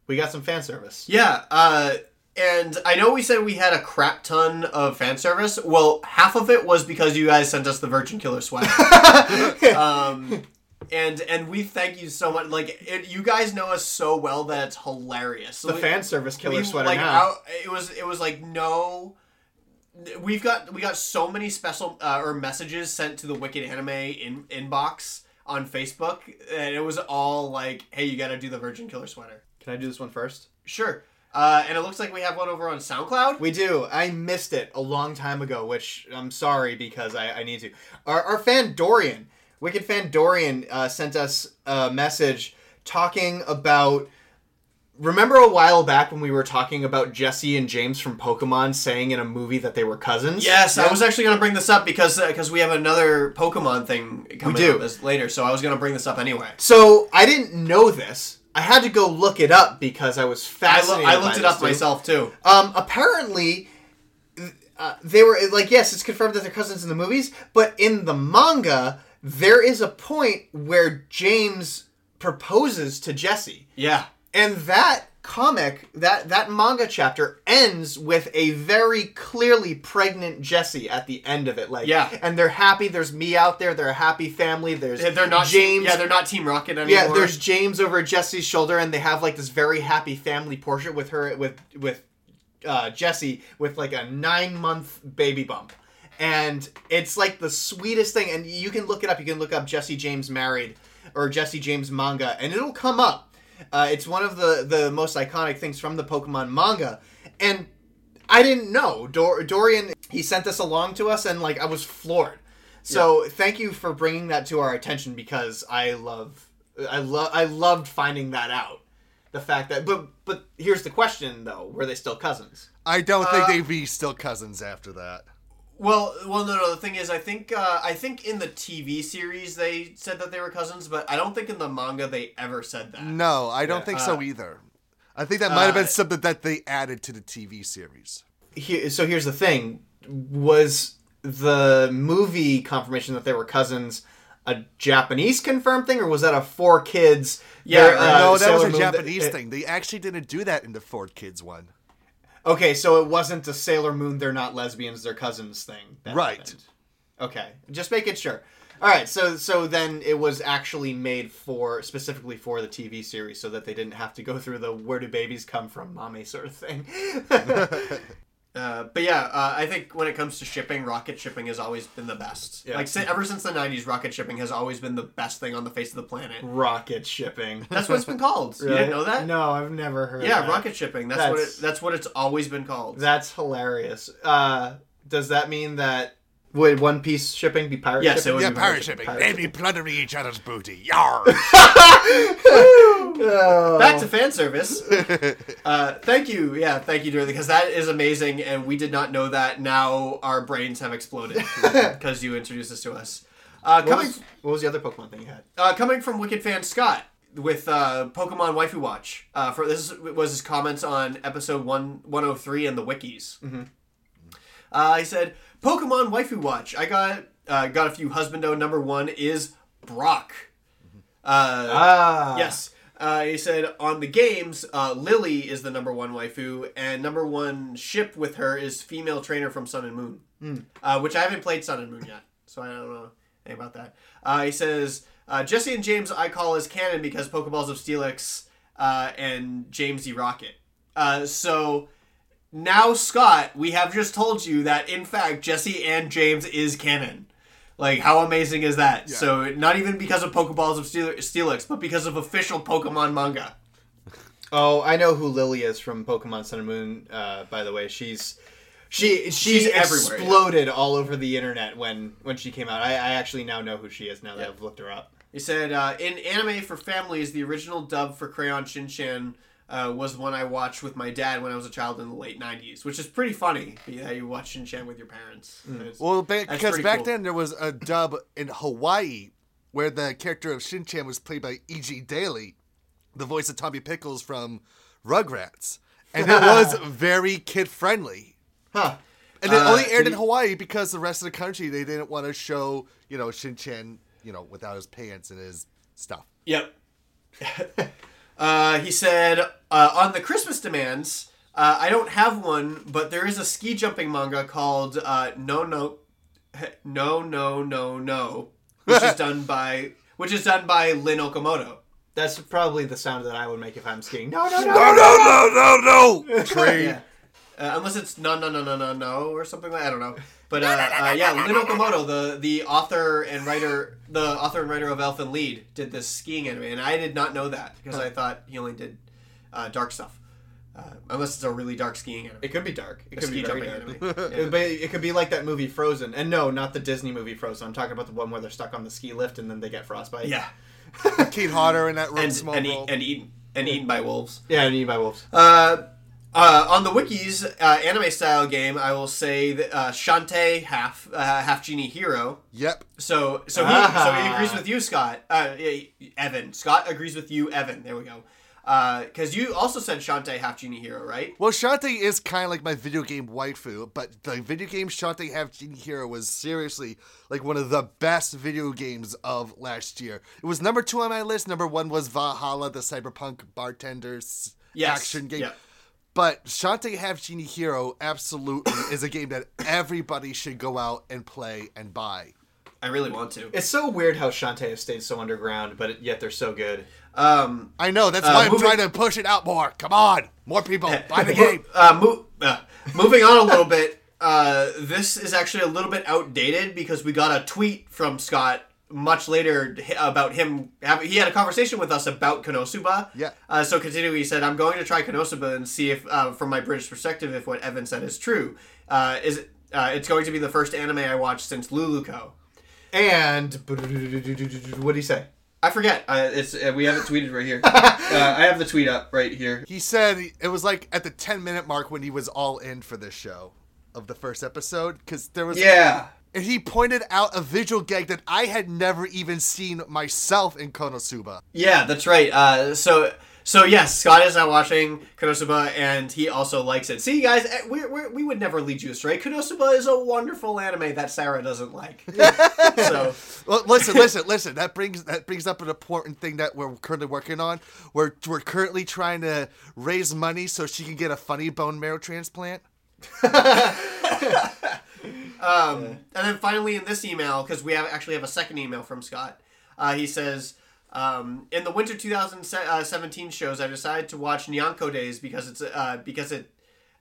S1: we got some fan service
S2: Yeah, uh, and I know we said we had a crap ton of fan service. Well, half of it was because you guys sent us the Virgin Killer swag. um, and and we thank you so much. Like it, you guys know us so well that it's hilarious. So
S1: the
S2: we-
S1: fan service killer
S2: we,
S1: sweater
S2: like,
S1: now
S2: out- it was it was like no. We've got we got so many special uh, or messages sent to the Wicked Anime in inbox on Facebook, and it was all like, "Hey, you got to do the Virgin Killer sweater."
S1: can i do this one first
S2: Sure. Uh, and it looks like we have one over on SoundCloud.
S1: We do. I missed it a long time ago, which I'm sorry because I, I need to. Our, our fan Dorian, Wicked fan Dorian, uh, sent us a message talking about. Remember a while back when we were talking about Jesse and James from Pokemon saying in a movie that they were cousins?
S2: Yes, I was actually going to bring this up because because we have another Pokemon thing coming
S1: do.
S2: up later, so I was going to bring this up anyway.
S1: So I didn't know this. I had to go look it up because I was
S2: I, lo-
S1: fascinated.
S2: I looked it up
S1: too.
S2: myself too.
S1: Um, apparently, uh, they were like, yes, it's confirmed that they're cousins in the movies, but in the manga, there is a point where James proposes to Jesse,
S2: Yeah.
S1: and that comic that that manga chapter ends with a very clearly pregnant Jesse at the end of it. Like
S2: Yeah.
S1: and they're happy. There's me out there. They're a happy family. There's
S2: They're not
S1: James.
S2: Yeah, they're not Team Rocket anymore.
S1: Yeah, there's James over Jesse's shoulder, and they have like this very happy family portrait with her with with uh, Jesse with like a nine month baby bump, and it's like the sweetest thing. And you can look it up. You can look up Jesse James married or Jesse James manga, and it'll come up. Uh, it's one of the the most iconic things from the Pokemon manga, and I didn't know Dor- Dorian. He sent this along to us, and like I was floored. So thank you for bringing that to our attention because I love, I love, I loved finding that out. The fact that, but but here's the question though: Were they still cousins?
S3: I don't think they'd be still cousins after that.
S2: Well, well, no, no. The thing is, I think, uh, I think in the TV series they said that they were cousins, but I don't think in the manga they ever said that.
S3: No, I don't think so either. I think that might have been something that they added to the TV series.
S1: Here, so here's the thing: Was the movie confirmation that they were cousins a Japanese confirmed thing, or was that a four kids?
S2: Yeah, uh,
S3: no, that was a Japanese
S1: it-
S3: thing. They actually didn't do that in the four Kids one.
S1: Okay, so it wasn't a Sailor Moon. They're not lesbians. They're cousins thing.
S3: Right.
S1: happened. Okay, just making sure. All right, so so then it was actually made for specifically for the TV series, so that they didn't have to go through the "Where do babies come from, mommy" sort of thing.
S2: Uh, but yeah, uh, I think when it comes to shipping, rocket shipping has always been the best.
S1: Yeah.
S2: Like si- ever since the '90s, rocket shipping has always been the best thing on the face of the planet.
S1: Rocket shipping.
S2: That's what it's been called. You didn't know that?
S1: No, I've never heard.
S2: Yeah,
S1: that.
S2: rocket shipping. That's, what
S1: That's-
S2: it. That's what it's always been called.
S1: That's hilarious. Uh, does that mean that would One Piece shipping be pirate
S2: Yes, it would
S3: Yeah,
S2: be
S3: pirate shipping.
S1: Pirate
S3: They'd be plundering each other's booty. Yar!
S2: Back to fan service. uh, thank you, yeah, thank you, Dorothy, because that is amazing, and we did not know that. Now our brains have exploded because you introduced this to us. Uh,
S1: What
S2: coming,
S1: was, what was the other Pokemon thing you had?
S2: uh, coming from Wicked fan Scott with uh, Pokemon Waifu Watch. Uh, for this was his comments on episode one one hundred three in the wikis.
S1: Mm-hmm.
S2: Uh, he said, "Pokemon Waifu Watch. I got uh, got a few. Husbando number one is Brock. Uh,
S1: Ah,
S2: Yes. Uh, he said on the games, uh, Lillie is the number one waifu, and number one ship with her is female trainer from Sun and Moon, uh, which I haven't played Sun and Moon yet, so I don't know anything about that. Uh, he says uh, Jesse and James I call as canon because Pokeballs of Steelix uh, and James E Rocket. Uh, so now, Scott, we have just told you that in fact Jesse and James is canon. Like, how amazing is that? So, not even because of Pokeballs of Steel- Steelix, but because of official Pokemon manga.
S1: Oh, I know who Lillie is from Pokemon Sun and Moon. Uh, by the way, she's she she
S2: She's
S1: exploded all over the internet when when she came out. I, I actually now know who she is now that I've looked her up.
S2: He said, uh, in anime for families, the original dub for Crayon Shinchan uh, was one I watched with my dad when I was a child in the late 90s, which is pretty funny how you watch Shinchan with your parents. It's-
S3: Well, ba- because back
S2: cool.
S3: then there was a dub in Hawaii where the character of Shin-Chan was played by E.G. Daily, the voice of Tommy Pickles from Rugrats. And it was very kid-friendly.
S1: Huh.
S3: And it
S2: Uh,
S3: only aired in Hawaii because the rest of the country, they didn't want to show, you know, Shin-Chan, you know, without his pants and his stuff.
S2: Yep. uh, he said uh, on the Christmas demands. Uh, I don't have one, but there is a ski jumping manga called uh, No No No No No No, which is done by which is done by Lynn Okamoto.
S1: That's probably the sound that I would make if I'm skiing. No, no, no.
S3: No, no, no, no, no! Train.
S2: Yeah. Uh, unless it's no no no no no no or something like I don't know. But uh, uh, yeah, Lynn Okamoto, the the author and writer, the author and writer of Elfen Lied, did this skiing anime, and I did not know that because I thought he only did uh, dark stuff. Uh, unless it's a really dark skiing anime.
S1: It could be dark. It
S2: A
S1: could be
S2: ski
S1: very
S2: jumping
S1: dark.
S2: anime.
S1: It, but it could be like that movie Frozen. And no, not the Disney movie Frozen. I'm talking about the one where they're stuck on the ski lift and then they get frostbite.
S2: Yeah,
S3: Kane Hodder in that room
S2: and
S3: small
S2: and,
S3: role.
S2: eat, and eaten and eaten by wolves.
S1: Yeah, and eaten by wolves.
S2: Uh, uh, on the wikis, uh, anime style game, I will say that uh, Shantae half uh, half genie hero.
S3: Yep.
S2: So so he
S1: Ah.
S2: so he agrees with you, Scott. Uh, Evan. Scott agrees with you, Evan. There we go. Because you also said Shantae half genie hero, right?
S3: Well, Shantae is kind of like my video game waifu, but the video game Shantae Half Genie Hero was seriously like one of the best video games of last year. It was number two on my list. Number one was Valhalla, the cyberpunk bartender's
S2: Yes,
S3: action game.
S2: yeah.
S3: But Shantae Half Genie Hero absolutely is a game that everybody should go out and play and buy.
S2: I really want to.
S1: It's so weird how Shantae has stayed so underground, but yet they're so good.
S2: Um,
S3: I know that's
S2: Uh,
S3: why I'm
S2: moving-
S3: trying to push it out more. Come on, more people buy the game.
S2: Uh, mo- uh, moving on a little bit. Uh, this is actually a little bit outdated because we got a tweet from Scott much later about him. He had a conversation with us about Konosuba.
S3: Yeah.
S2: Uh, so continuing, he said, "I'm going to try Konosuba and see if, uh, from my British perspective, if what Evan said is true. Uh, is it, uh, it's going to be the first anime I watched since Luluco.
S1: And what do you say?
S2: I forget. Uh, it's uh, we have it tweeted right here. uh, I have the tweet up right here.
S3: He said it was like at the 10 minute mark when he was all in for this show of the first episode because there was
S2: Yeah.
S3: And he pointed out a visual gag that I had never even seen myself in Konosuba.
S2: Yeah, that's right. Uh, so, so yes, Scott is now watching Konosuba, and he also likes it. See, guys, eh, we we we would never lead you astray. Konosuba is a wonderful anime that Sarah doesn't like. so,
S3: Well, listen, listen, listen. That brings that brings up an important thing that we're currently working on. We're we're currently trying to raise money so she can get a funny bone marrow transplant.
S2: um, and then finally in this email, because we have actually have a second email from Scott, uh, he says. Um, in the winter 2017 shows, I decided to watch Nyanko Days because it's uh, because it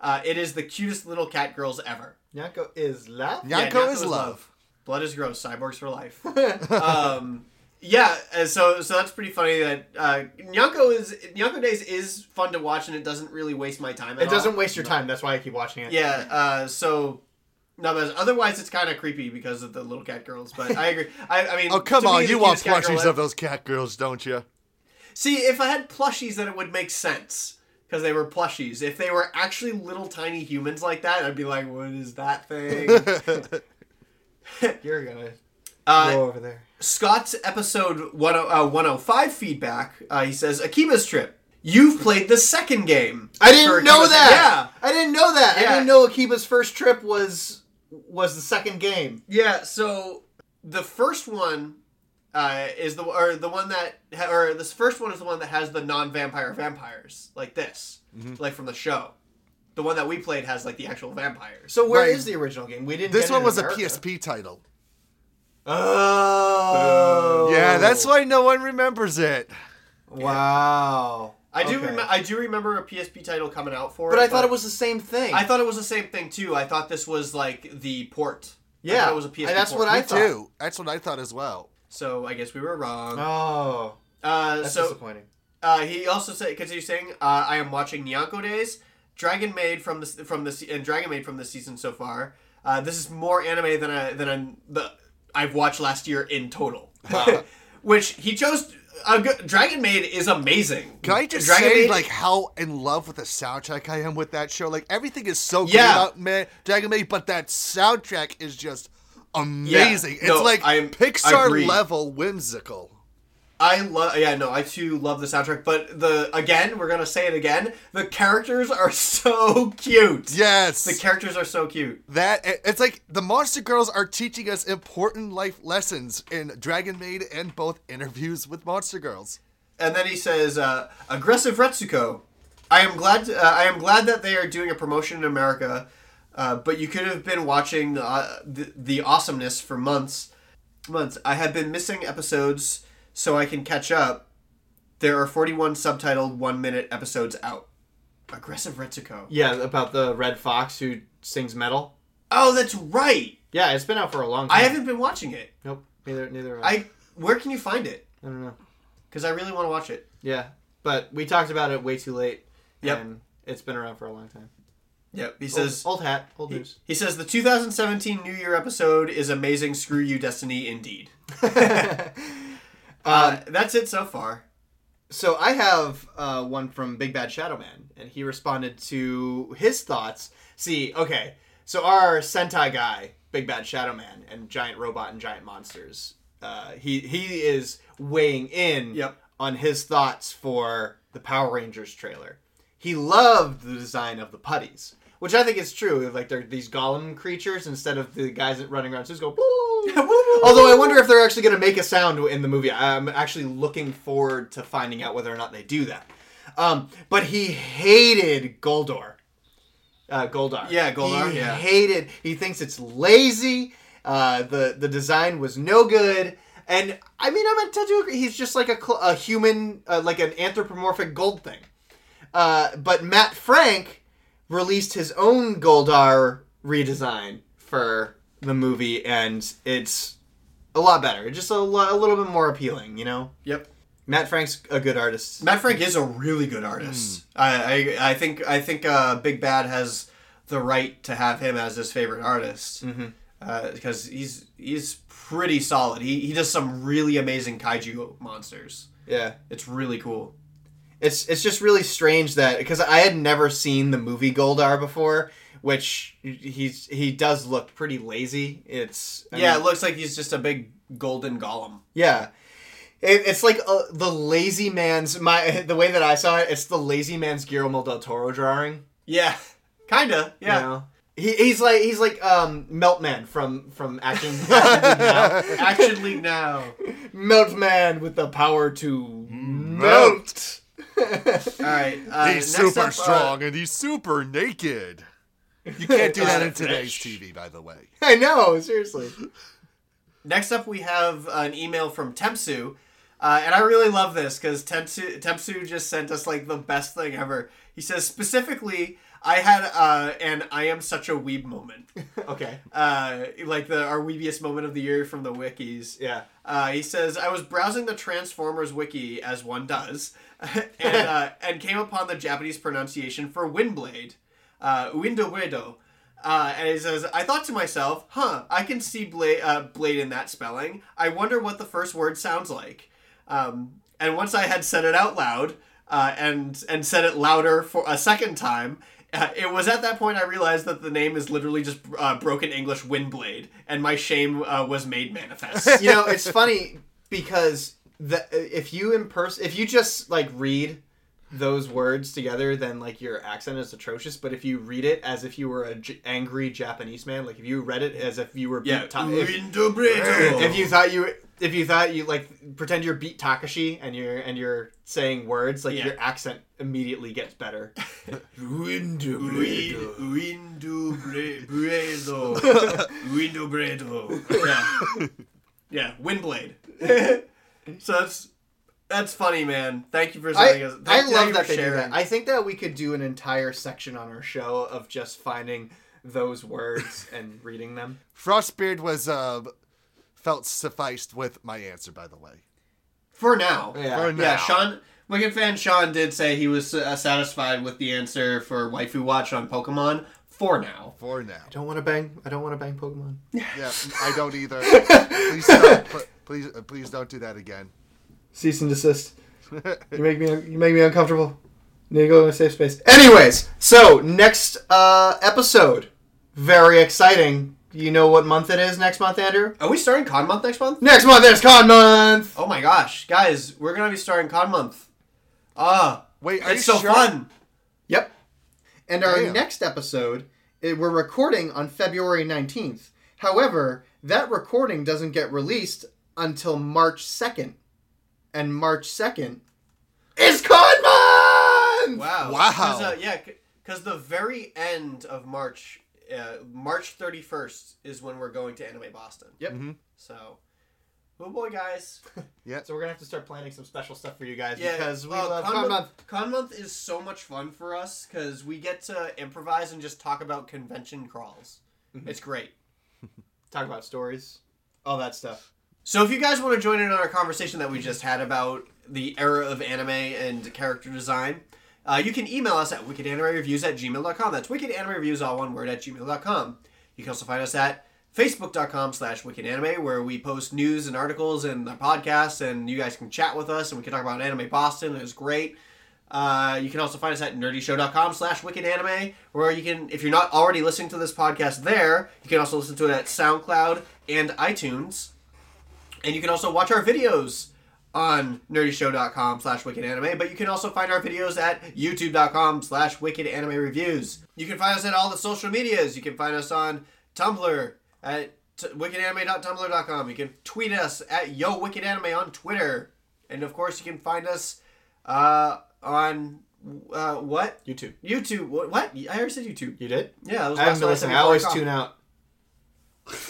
S2: uh, it is the cutest little cat girls ever.
S1: Nyanko is love?
S3: Nyanko
S2: Nyanko
S3: is love.
S2: Blood is gross. Cyborgs for life. um, yeah, so so that's pretty funny. That uh, Nyanko is Nyanko Days is fun to watch, and it doesn't really waste my time. At
S1: It doesn't
S2: all.
S1: waste your time. That's why I keep watching it.
S2: Yeah. Uh, so. No, but otherwise it's kind of creepy because of the little cat girls. But I agree. I, I mean,
S3: Oh come
S2: to me,
S3: on, you want
S2: cutest cat girl
S3: plushies of those cat girls, don't you?
S2: See, if I had plushies, then it would make sense because they were plushies. If they were actually little tiny humans like that, I'd be like, "What is that thing?"
S1: You're gonna
S2: Uh,
S1: go over there.
S2: Scott's episode 10, uh, 105 feedback, uh, he says, Akiba's trip. You've played the second game.
S1: I didn't know
S2: Akiba's-
S1: that. I didn't know that.
S2: Yeah.
S1: I didn't know Akiba's first trip was was the second game.
S2: Yeah. Yeah, so the first one uh, is the or the one that or this first one is the one that has the non-vampire vampires like this,
S3: Mm-hmm.
S2: like from the show. The one that we played has like the actual vampires.
S1: So where is
S3: Right.
S1: the original game? We didn't.
S3: This
S1: get
S3: one
S1: in
S3: was
S1: America.
S3: a PSP title.
S1: Oh.
S3: Yeah, that's why no one remembers it.
S1: Wow.
S2: I do
S1: Okay.
S2: remember I do remember a PSP title coming out for it.
S1: But
S2: it.
S1: I thought it was the same thing.
S2: I thought it was the same thing too. I thought this was like the port.
S1: Yeah,
S2: it was a PSP.
S1: and that's
S2: port.
S1: what I
S3: Me
S1: thought.
S3: too. That's what I thought as well.
S2: So I guess we were wrong.
S1: Oh,
S2: Uh,
S1: that's
S2: so
S1: disappointing.
S2: uh, he also said, continues saying, uh, "I am watching Nyanko Days, Dragon Maid from the from the and Dragon Maid from the season so far. Uh, this is more anime than I than I'm, the I've watched last year in total. Wow. Which he chose. Good- Dragon Maid is amazing.
S3: Can I just
S2: Dragon
S3: say
S2: Maid-
S3: like how in love with the soundtrack I am with that show? Like everything is so good
S2: Yeah.
S3: about man, Dragon Maid, but that soundtrack is just amazing.
S2: no,
S3: it's like
S2: I am-
S3: Pixar level whimsical.
S2: I love, yeah, no, I too love the soundtrack. But the again, we're gonna say it again. The characters are so cute.
S3: Yes.
S2: the characters are so cute.
S3: that it's like the Monster Girls are teaching us important life lessons in Dragon Maid and both interviews with Monster Girls.
S2: And then he says, uh, "Aggressive Retsuko. I am glad. uh, I am glad that they are doing a promotion in America, uh, but you could have been watching uh, the, the awesomeness for months. Months. I have been missing episodes, so I can catch up. There are forty-one subtitled one-minute episodes out. Aggressive Retsuko.
S1: Yeah, about the red fox who sings metal.
S2: Oh, that's right.
S1: Yeah, it's been out for a long time.
S2: I haven't been watching it.
S1: Nope. Neither. Neither. have I.
S2: I where can you find it?
S1: I don't know.
S2: Because I really want to watch it.
S1: Yeah, but we talked about it way too late.
S2: Yep.
S1: And it's been around for a long time.
S2: Yep. He
S1: Old,
S2: says
S1: old hat, old
S2: He,
S1: news.
S2: he says the 2017 New Year episode is amazing. Screw you, Destiny, indeed. uh, that's it so far.
S1: So I have uh, one from Big Bad Shadow Man, and he responded to his thoughts. See, okay, so our Sentai guy, Big Bad Shadow Man, and Giant Robot and Giant Monsters, uh, he he is weighing in
S2: Yep.
S1: on his thoughts for the Power Rangers trailer. He loved the design of the putties, which I think is true. Like they're these golem creatures instead of the guys that running around just go. Although I wonder if they're actually going to make a sound in the movie. I'm actually looking forward to finding out whether or not they do that. Um, but he hated Goldor. Uh, Goldar.
S2: Yeah, Goldar,
S1: He
S2: yeah.
S1: hated. He thinks it's lazy. Uh, the the design was no good. And I mean, I'm to agree. He's just like a, cl- a human, uh, like an anthropomorphic gold thing. Uh, but Matt Frank released his own Goldar redesign for the movie, and it's a lot better. Just a, a little bit more appealing, you know.
S2: Yep.
S1: Matt Frank's a good artist.
S2: Matt Frank is a really good artist. Hmm. I, I I think I think uh, Big Bad has the right to have him as his favorite artist mm-hmm. uh, because he's he's pretty solid. He he does some really amazing kaiju monsters.
S1: Yeah.
S2: It's really cool.
S1: It's it's just really strange that because I had never seen the movie Goldar before, which he's he does look pretty lazy. It's I
S2: yeah,
S1: mean-
S2: it looks like he's just a big golden golem.
S1: yeah. It, it's like uh, the lazy man's my the way that I saw it. It's the lazy man's Guillermo del Toro drawing.
S2: Yeah, kinda. Yeah.
S1: You know? He, he's like he's like um Meltman from from Action Action League Now.
S2: Action League now.
S1: Meltman with the power to melt.
S2: All right. Uh,
S3: he's super
S2: up, uh,
S3: strong and he's super naked. You can't do that in
S2: Uh,
S3: today's TV, by the way.
S1: I know, seriously.
S2: Next up, we have an email from Tempsu. Uh, and I really love this because Tempsu, Tempsu just sent us like the best thing ever. He says, specifically, I had uh, an I am such a weeb moment.
S1: Okay.
S2: Uh, like the our weebiest moment of the year from the wikis.
S1: Yeah.
S2: Uh, he says, I was browsing the Transformers wiki, as one does, and, uh, and came upon the Japanese pronunciation for Windblade, uh, Windobredo. Uh, and he says, I thought to myself, huh, I can see blade, uh, blade in that spelling. I wonder what the first word sounds like. Um, and once I had said it out loud, uh, and, and said it louder for a second time, uh, it was at that point I realized that the name is literally just uh, broken English Windblade, and my shame uh, was made manifest.
S1: you know, it's funny because the if you in person, if you just like read those words together, then like your accent is atrocious. But if you read it as if you were a j- angry Japanese man, like if you read it as if you were
S2: Yeah,
S1: beat Ta- if, if you thought you if you thought you like pretend you're beat Takeshi and you're and you're saying words like
S2: Yeah.
S1: your accent immediately gets better.
S2: window bredo, window Windobredo. Windobredo. Windobredo. Yeah. Yeah, Windblade. so that's that's funny, man. Thank you for
S1: I,
S2: sending us.
S1: I love that
S2: for
S1: they do
S2: sharing.
S1: that. I think that we could do an entire section on our show of just finding those words and reading them.
S3: Frostbeard was uh, felt sufficed with my answer, by the way.
S2: For now.
S1: Yeah.
S3: For
S2: Yeah,
S3: now.
S2: Sean, Wicked fan Sean did say he was uh, satisfied with the answer for Waifu Watch on Pokemon. For now.
S3: For now.
S1: I don't want to bang. I don't want to bang Pokemon.
S3: Yeah, I don't either. please, stop, pl- please, uh, please don't do that again.
S1: Cease and desist. You make me. You make me uncomfortable. Need to go in a safe space. Anyways, so next uh, episode, very exciting. You know what month it is next month, Andrew?
S2: Are we starting Con Month next month?
S1: Next month is Con Month.
S2: Oh my gosh, guys, we're gonna be starting Con Month. Ah,
S3: Wait, are
S2: it's
S3: you
S2: so
S3: sure?
S2: fun.
S1: Yep. And our
S3: Damn.
S1: next episode, eh, we're recording on February 19th. However, that recording doesn't get released until March 2nd. And March 2nd is Con Month!
S2: Wow.
S3: Wow.
S2: Cause, uh, yeah, because the very end of March, uh, March 31st is when we're going to Anime Boston.
S1: Yep.
S2: So, oh boy, guys. Yeah.
S1: So we're going to have to start planning some special stuff for you guys
S2: Yeah,
S1: because we
S2: uh,
S1: love
S2: Con,
S1: Con
S2: Month.
S1: Month.
S2: Con Month is so much fun for us because we get to improvise and just talk about convention crawls.
S1: Mm-hmm.
S2: It's great.
S1: Talk about stories, all that stuff.
S2: So if you guys want to join in on our conversation that we just had about the era of anime and character design, uh, you can email us at wickedanime.reviews at gmail.com. That's wickedanime.reviews, all one word, at gmail.com. You can also find us at facebook.com slash wickedanime, where we post news and articles and our podcasts, and you guys can chat with us, and we can talk about Anime Boston. It's great. Uh, you can also find us at nerdyshow.com slash wickedanime, where you can, if you're not already listening to this podcast there, you can also listen to it at SoundCloud and iTunes. And you can also watch our videos on nerdyshow.com slash wicked anime, but you can also find our videos at youtube.com slash wicked anime reviews. You can find us at all the social medias. You can find us on Tumblr at t- wickedanime.tumblr.com. You can tweet us at yo wicked anime on Twitter. And of course, you can find us uh, on Uh, what?
S1: YouTube.
S2: YouTube. What? I already said YouTube.
S1: You did?
S2: Yeah,
S1: I haven't been listening. I always tune out.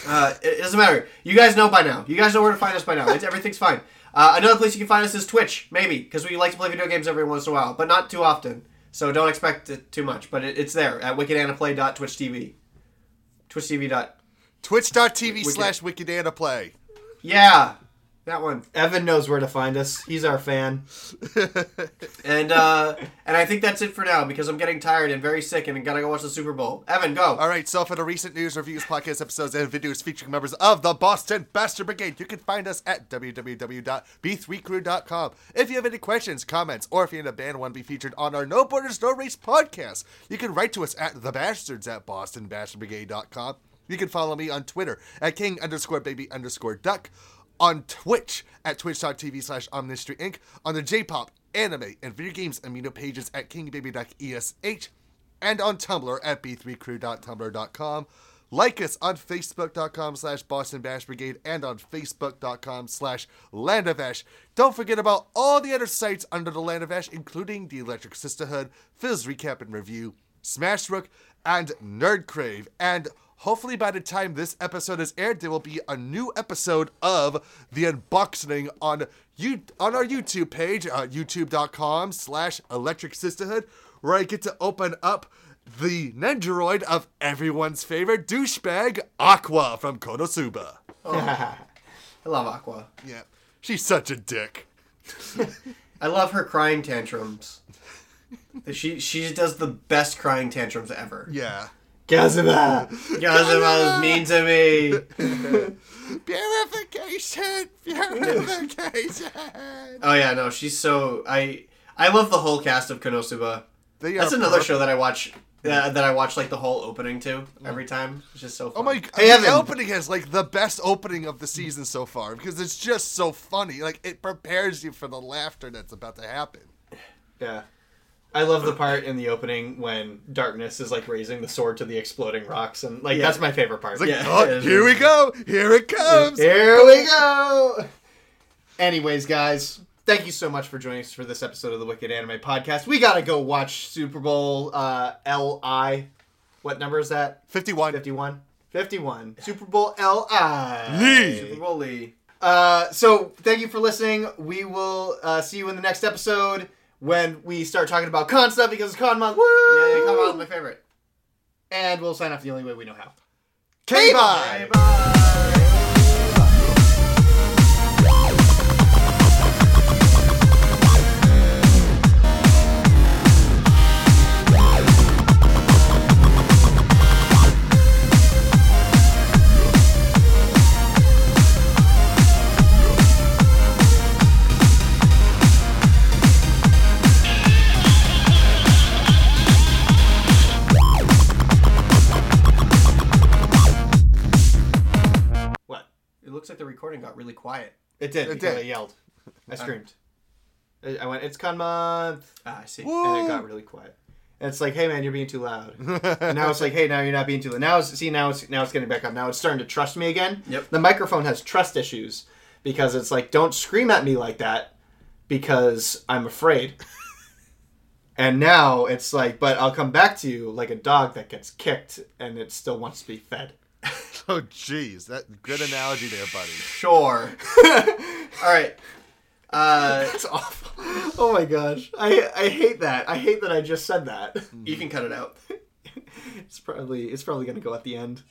S2: Uh, it, it doesn't matter. You guys know by now. You guys know where to find us by now. It's, everything's fine. Uh, another place you can find us is Twitch, maybe, because we like to play video games every once in a while, but not too often. So don't expect it too much. But it, it's there at wickedanaplay.twitch.tv. TwitchTV. Dot,
S3: Twitch.tv slash WickedAnaPlay.
S2: yeah, that one.
S1: Evan knows where to find us. He's our fan.
S2: And uh, and I think that's it for now because I'm getting tired and very sick and gotta go watch the Super Bowl. Evan, go.
S3: All right, so for the recent news, reviews, podcast episodes, and videos featuring members of the Boston Bastard Brigade, you can find us at www.b3crew.com. If you have any questions, comments, or if you're in a band and want to be featured on our No Borders, No Race podcast, you can write to us at thebastards at bostonbastardbrigade.com. You can follow me on Twitter at king underscore baby underscore duck, on Twitch at twitch.tv slash omnistry inc, on the J-pop, anime, and video games amino pages at kingbaby.esh, and on Tumblr at b3crew.tumblr.com. Like us on facebook.com slash Boston Bash Brigade and on facebook.com slash Land of Ash. Don't forget about all the other sites under the Land of Ash, including the Electric Sisterhood, Phil's Recap and Review, Smashrook, and Nerd Crave. And hopefully by the time this episode is aired, there will be a new episode of the unboxing on you on our YouTube page, uh, youtube.com slash Electric Sisterhood, where I get to open up the Nendoroid of everyone's favorite douchebag, Aqua from Konosuba.
S2: I love Aqua.
S3: Yeah, she's such a dick.
S2: I love her crying tantrums. She she does the best crying tantrums ever.
S3: Yeah.
S1: Kazuma!
S2: Kazuma is mean to me.
S3: Purification! Purification!
S2: Oh yeah, no, she's so I I love the whole cast of Konosuba.
S3: They
S2: That's another
S3: perfect.
S2: show that I watch. Uh, that I watch like the whole opening to every time. It's just so. Fun.
S3: Oh my god!
S1: Hey,
S3: the opening is like the best opening of the season so far because it's just so funny. Like it prepares you for the laughter that's about to happen.
S1: Yeah. I love the part in the opening when Darkness is like raising the sword to the exploding rocks, and like
S2: Yeah.
S1: that's my favorite part.
S3: It's like,
S2: Yeah,
S3: oh, here we go, here it comes.
S1: Here we go. Anyways, guys, thank you so much for joining us for this episode of the Wicked Anime Podcast. We gotta go watch Super Bowl uh, LI. What number is that?
S3: Fifty-one.
S1: 51? 51. Super Bowl LI.
S3: Lee.
S2: Super Bowl Lee.
S1: Uh, so thank you for listening. We will uh, see you in the next episode when we start talking about con stuff because it's con month. Woo!
S2: Yeah, come on, my favorite.
S1: And we'll sign off the only way we know how.
S3: K-bye.
S1: What?
S2: Recording got really quiet.
S1: It did.
S3: It did.
S1: I yelled. I screamed. I I went, it's con month.
S2: Ah, I see.
S1: And it got really quiet. And it's like, hey man, you're being too loud. and now it's like, hey, now you're not being too loud. Now it's see now it's now it's getting back up. Now it's starting to trust me again.
S2: Yep.
S1: The microphone has trust issues because it's like, don't scream at me like that because I'm afraid. and now it's like, but I'll come back to you like a dog that gets kicked and it still wants to be fed.
S3: Oh jeez, that good analogy there, buddy.
S2: Sure. All right. Uh,
S1: It's awful. Oh my gosh. I I hate that. I hate that I just said that.
S2: you can cut it out.
S1: It's probably it's probably gonna go at the end.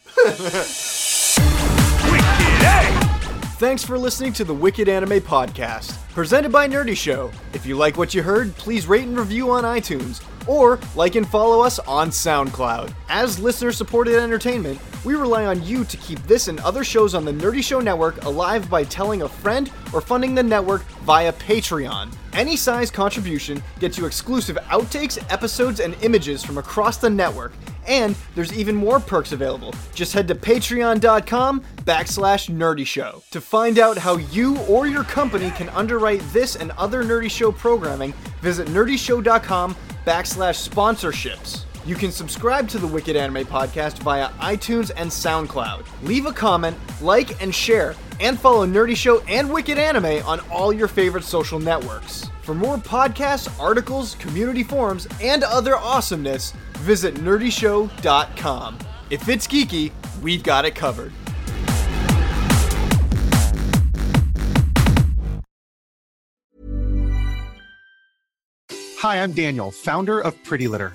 S1: Thanks for listening to the Wicked Anime Podcast, presented by Nerdy Show. If you like what you heard, please rate and review on iTunes, or like and follow us on SoundCloud. As listener supported entertainment, we rely on you to keep this and other shows on the Nerdy Show network alive by telling a friend or funding the network via Patreon. Any size contribution gets you exclusive outtakes, episodes, and images from across the network. And there's even more perks available. Just head to patreon.com backslash nerdy show to find out how you or your company can underwrite this and other nerdy show programming. Visit nerdyshow.com backslash sponsorships. You can subscribe to the Wicked Anime Podcast via iTunes and SoundCloud. Leave a comment, like, and share, and follow Nerdy Show and Wicked Anime on all your favorite social networks. For more podcasts, articles, community forums, and other awesomeness, visit nerdyshow.com. If it's geeky, we've got it covered.
S5: Hi, I'm Daniel, founder of Pretty Litter.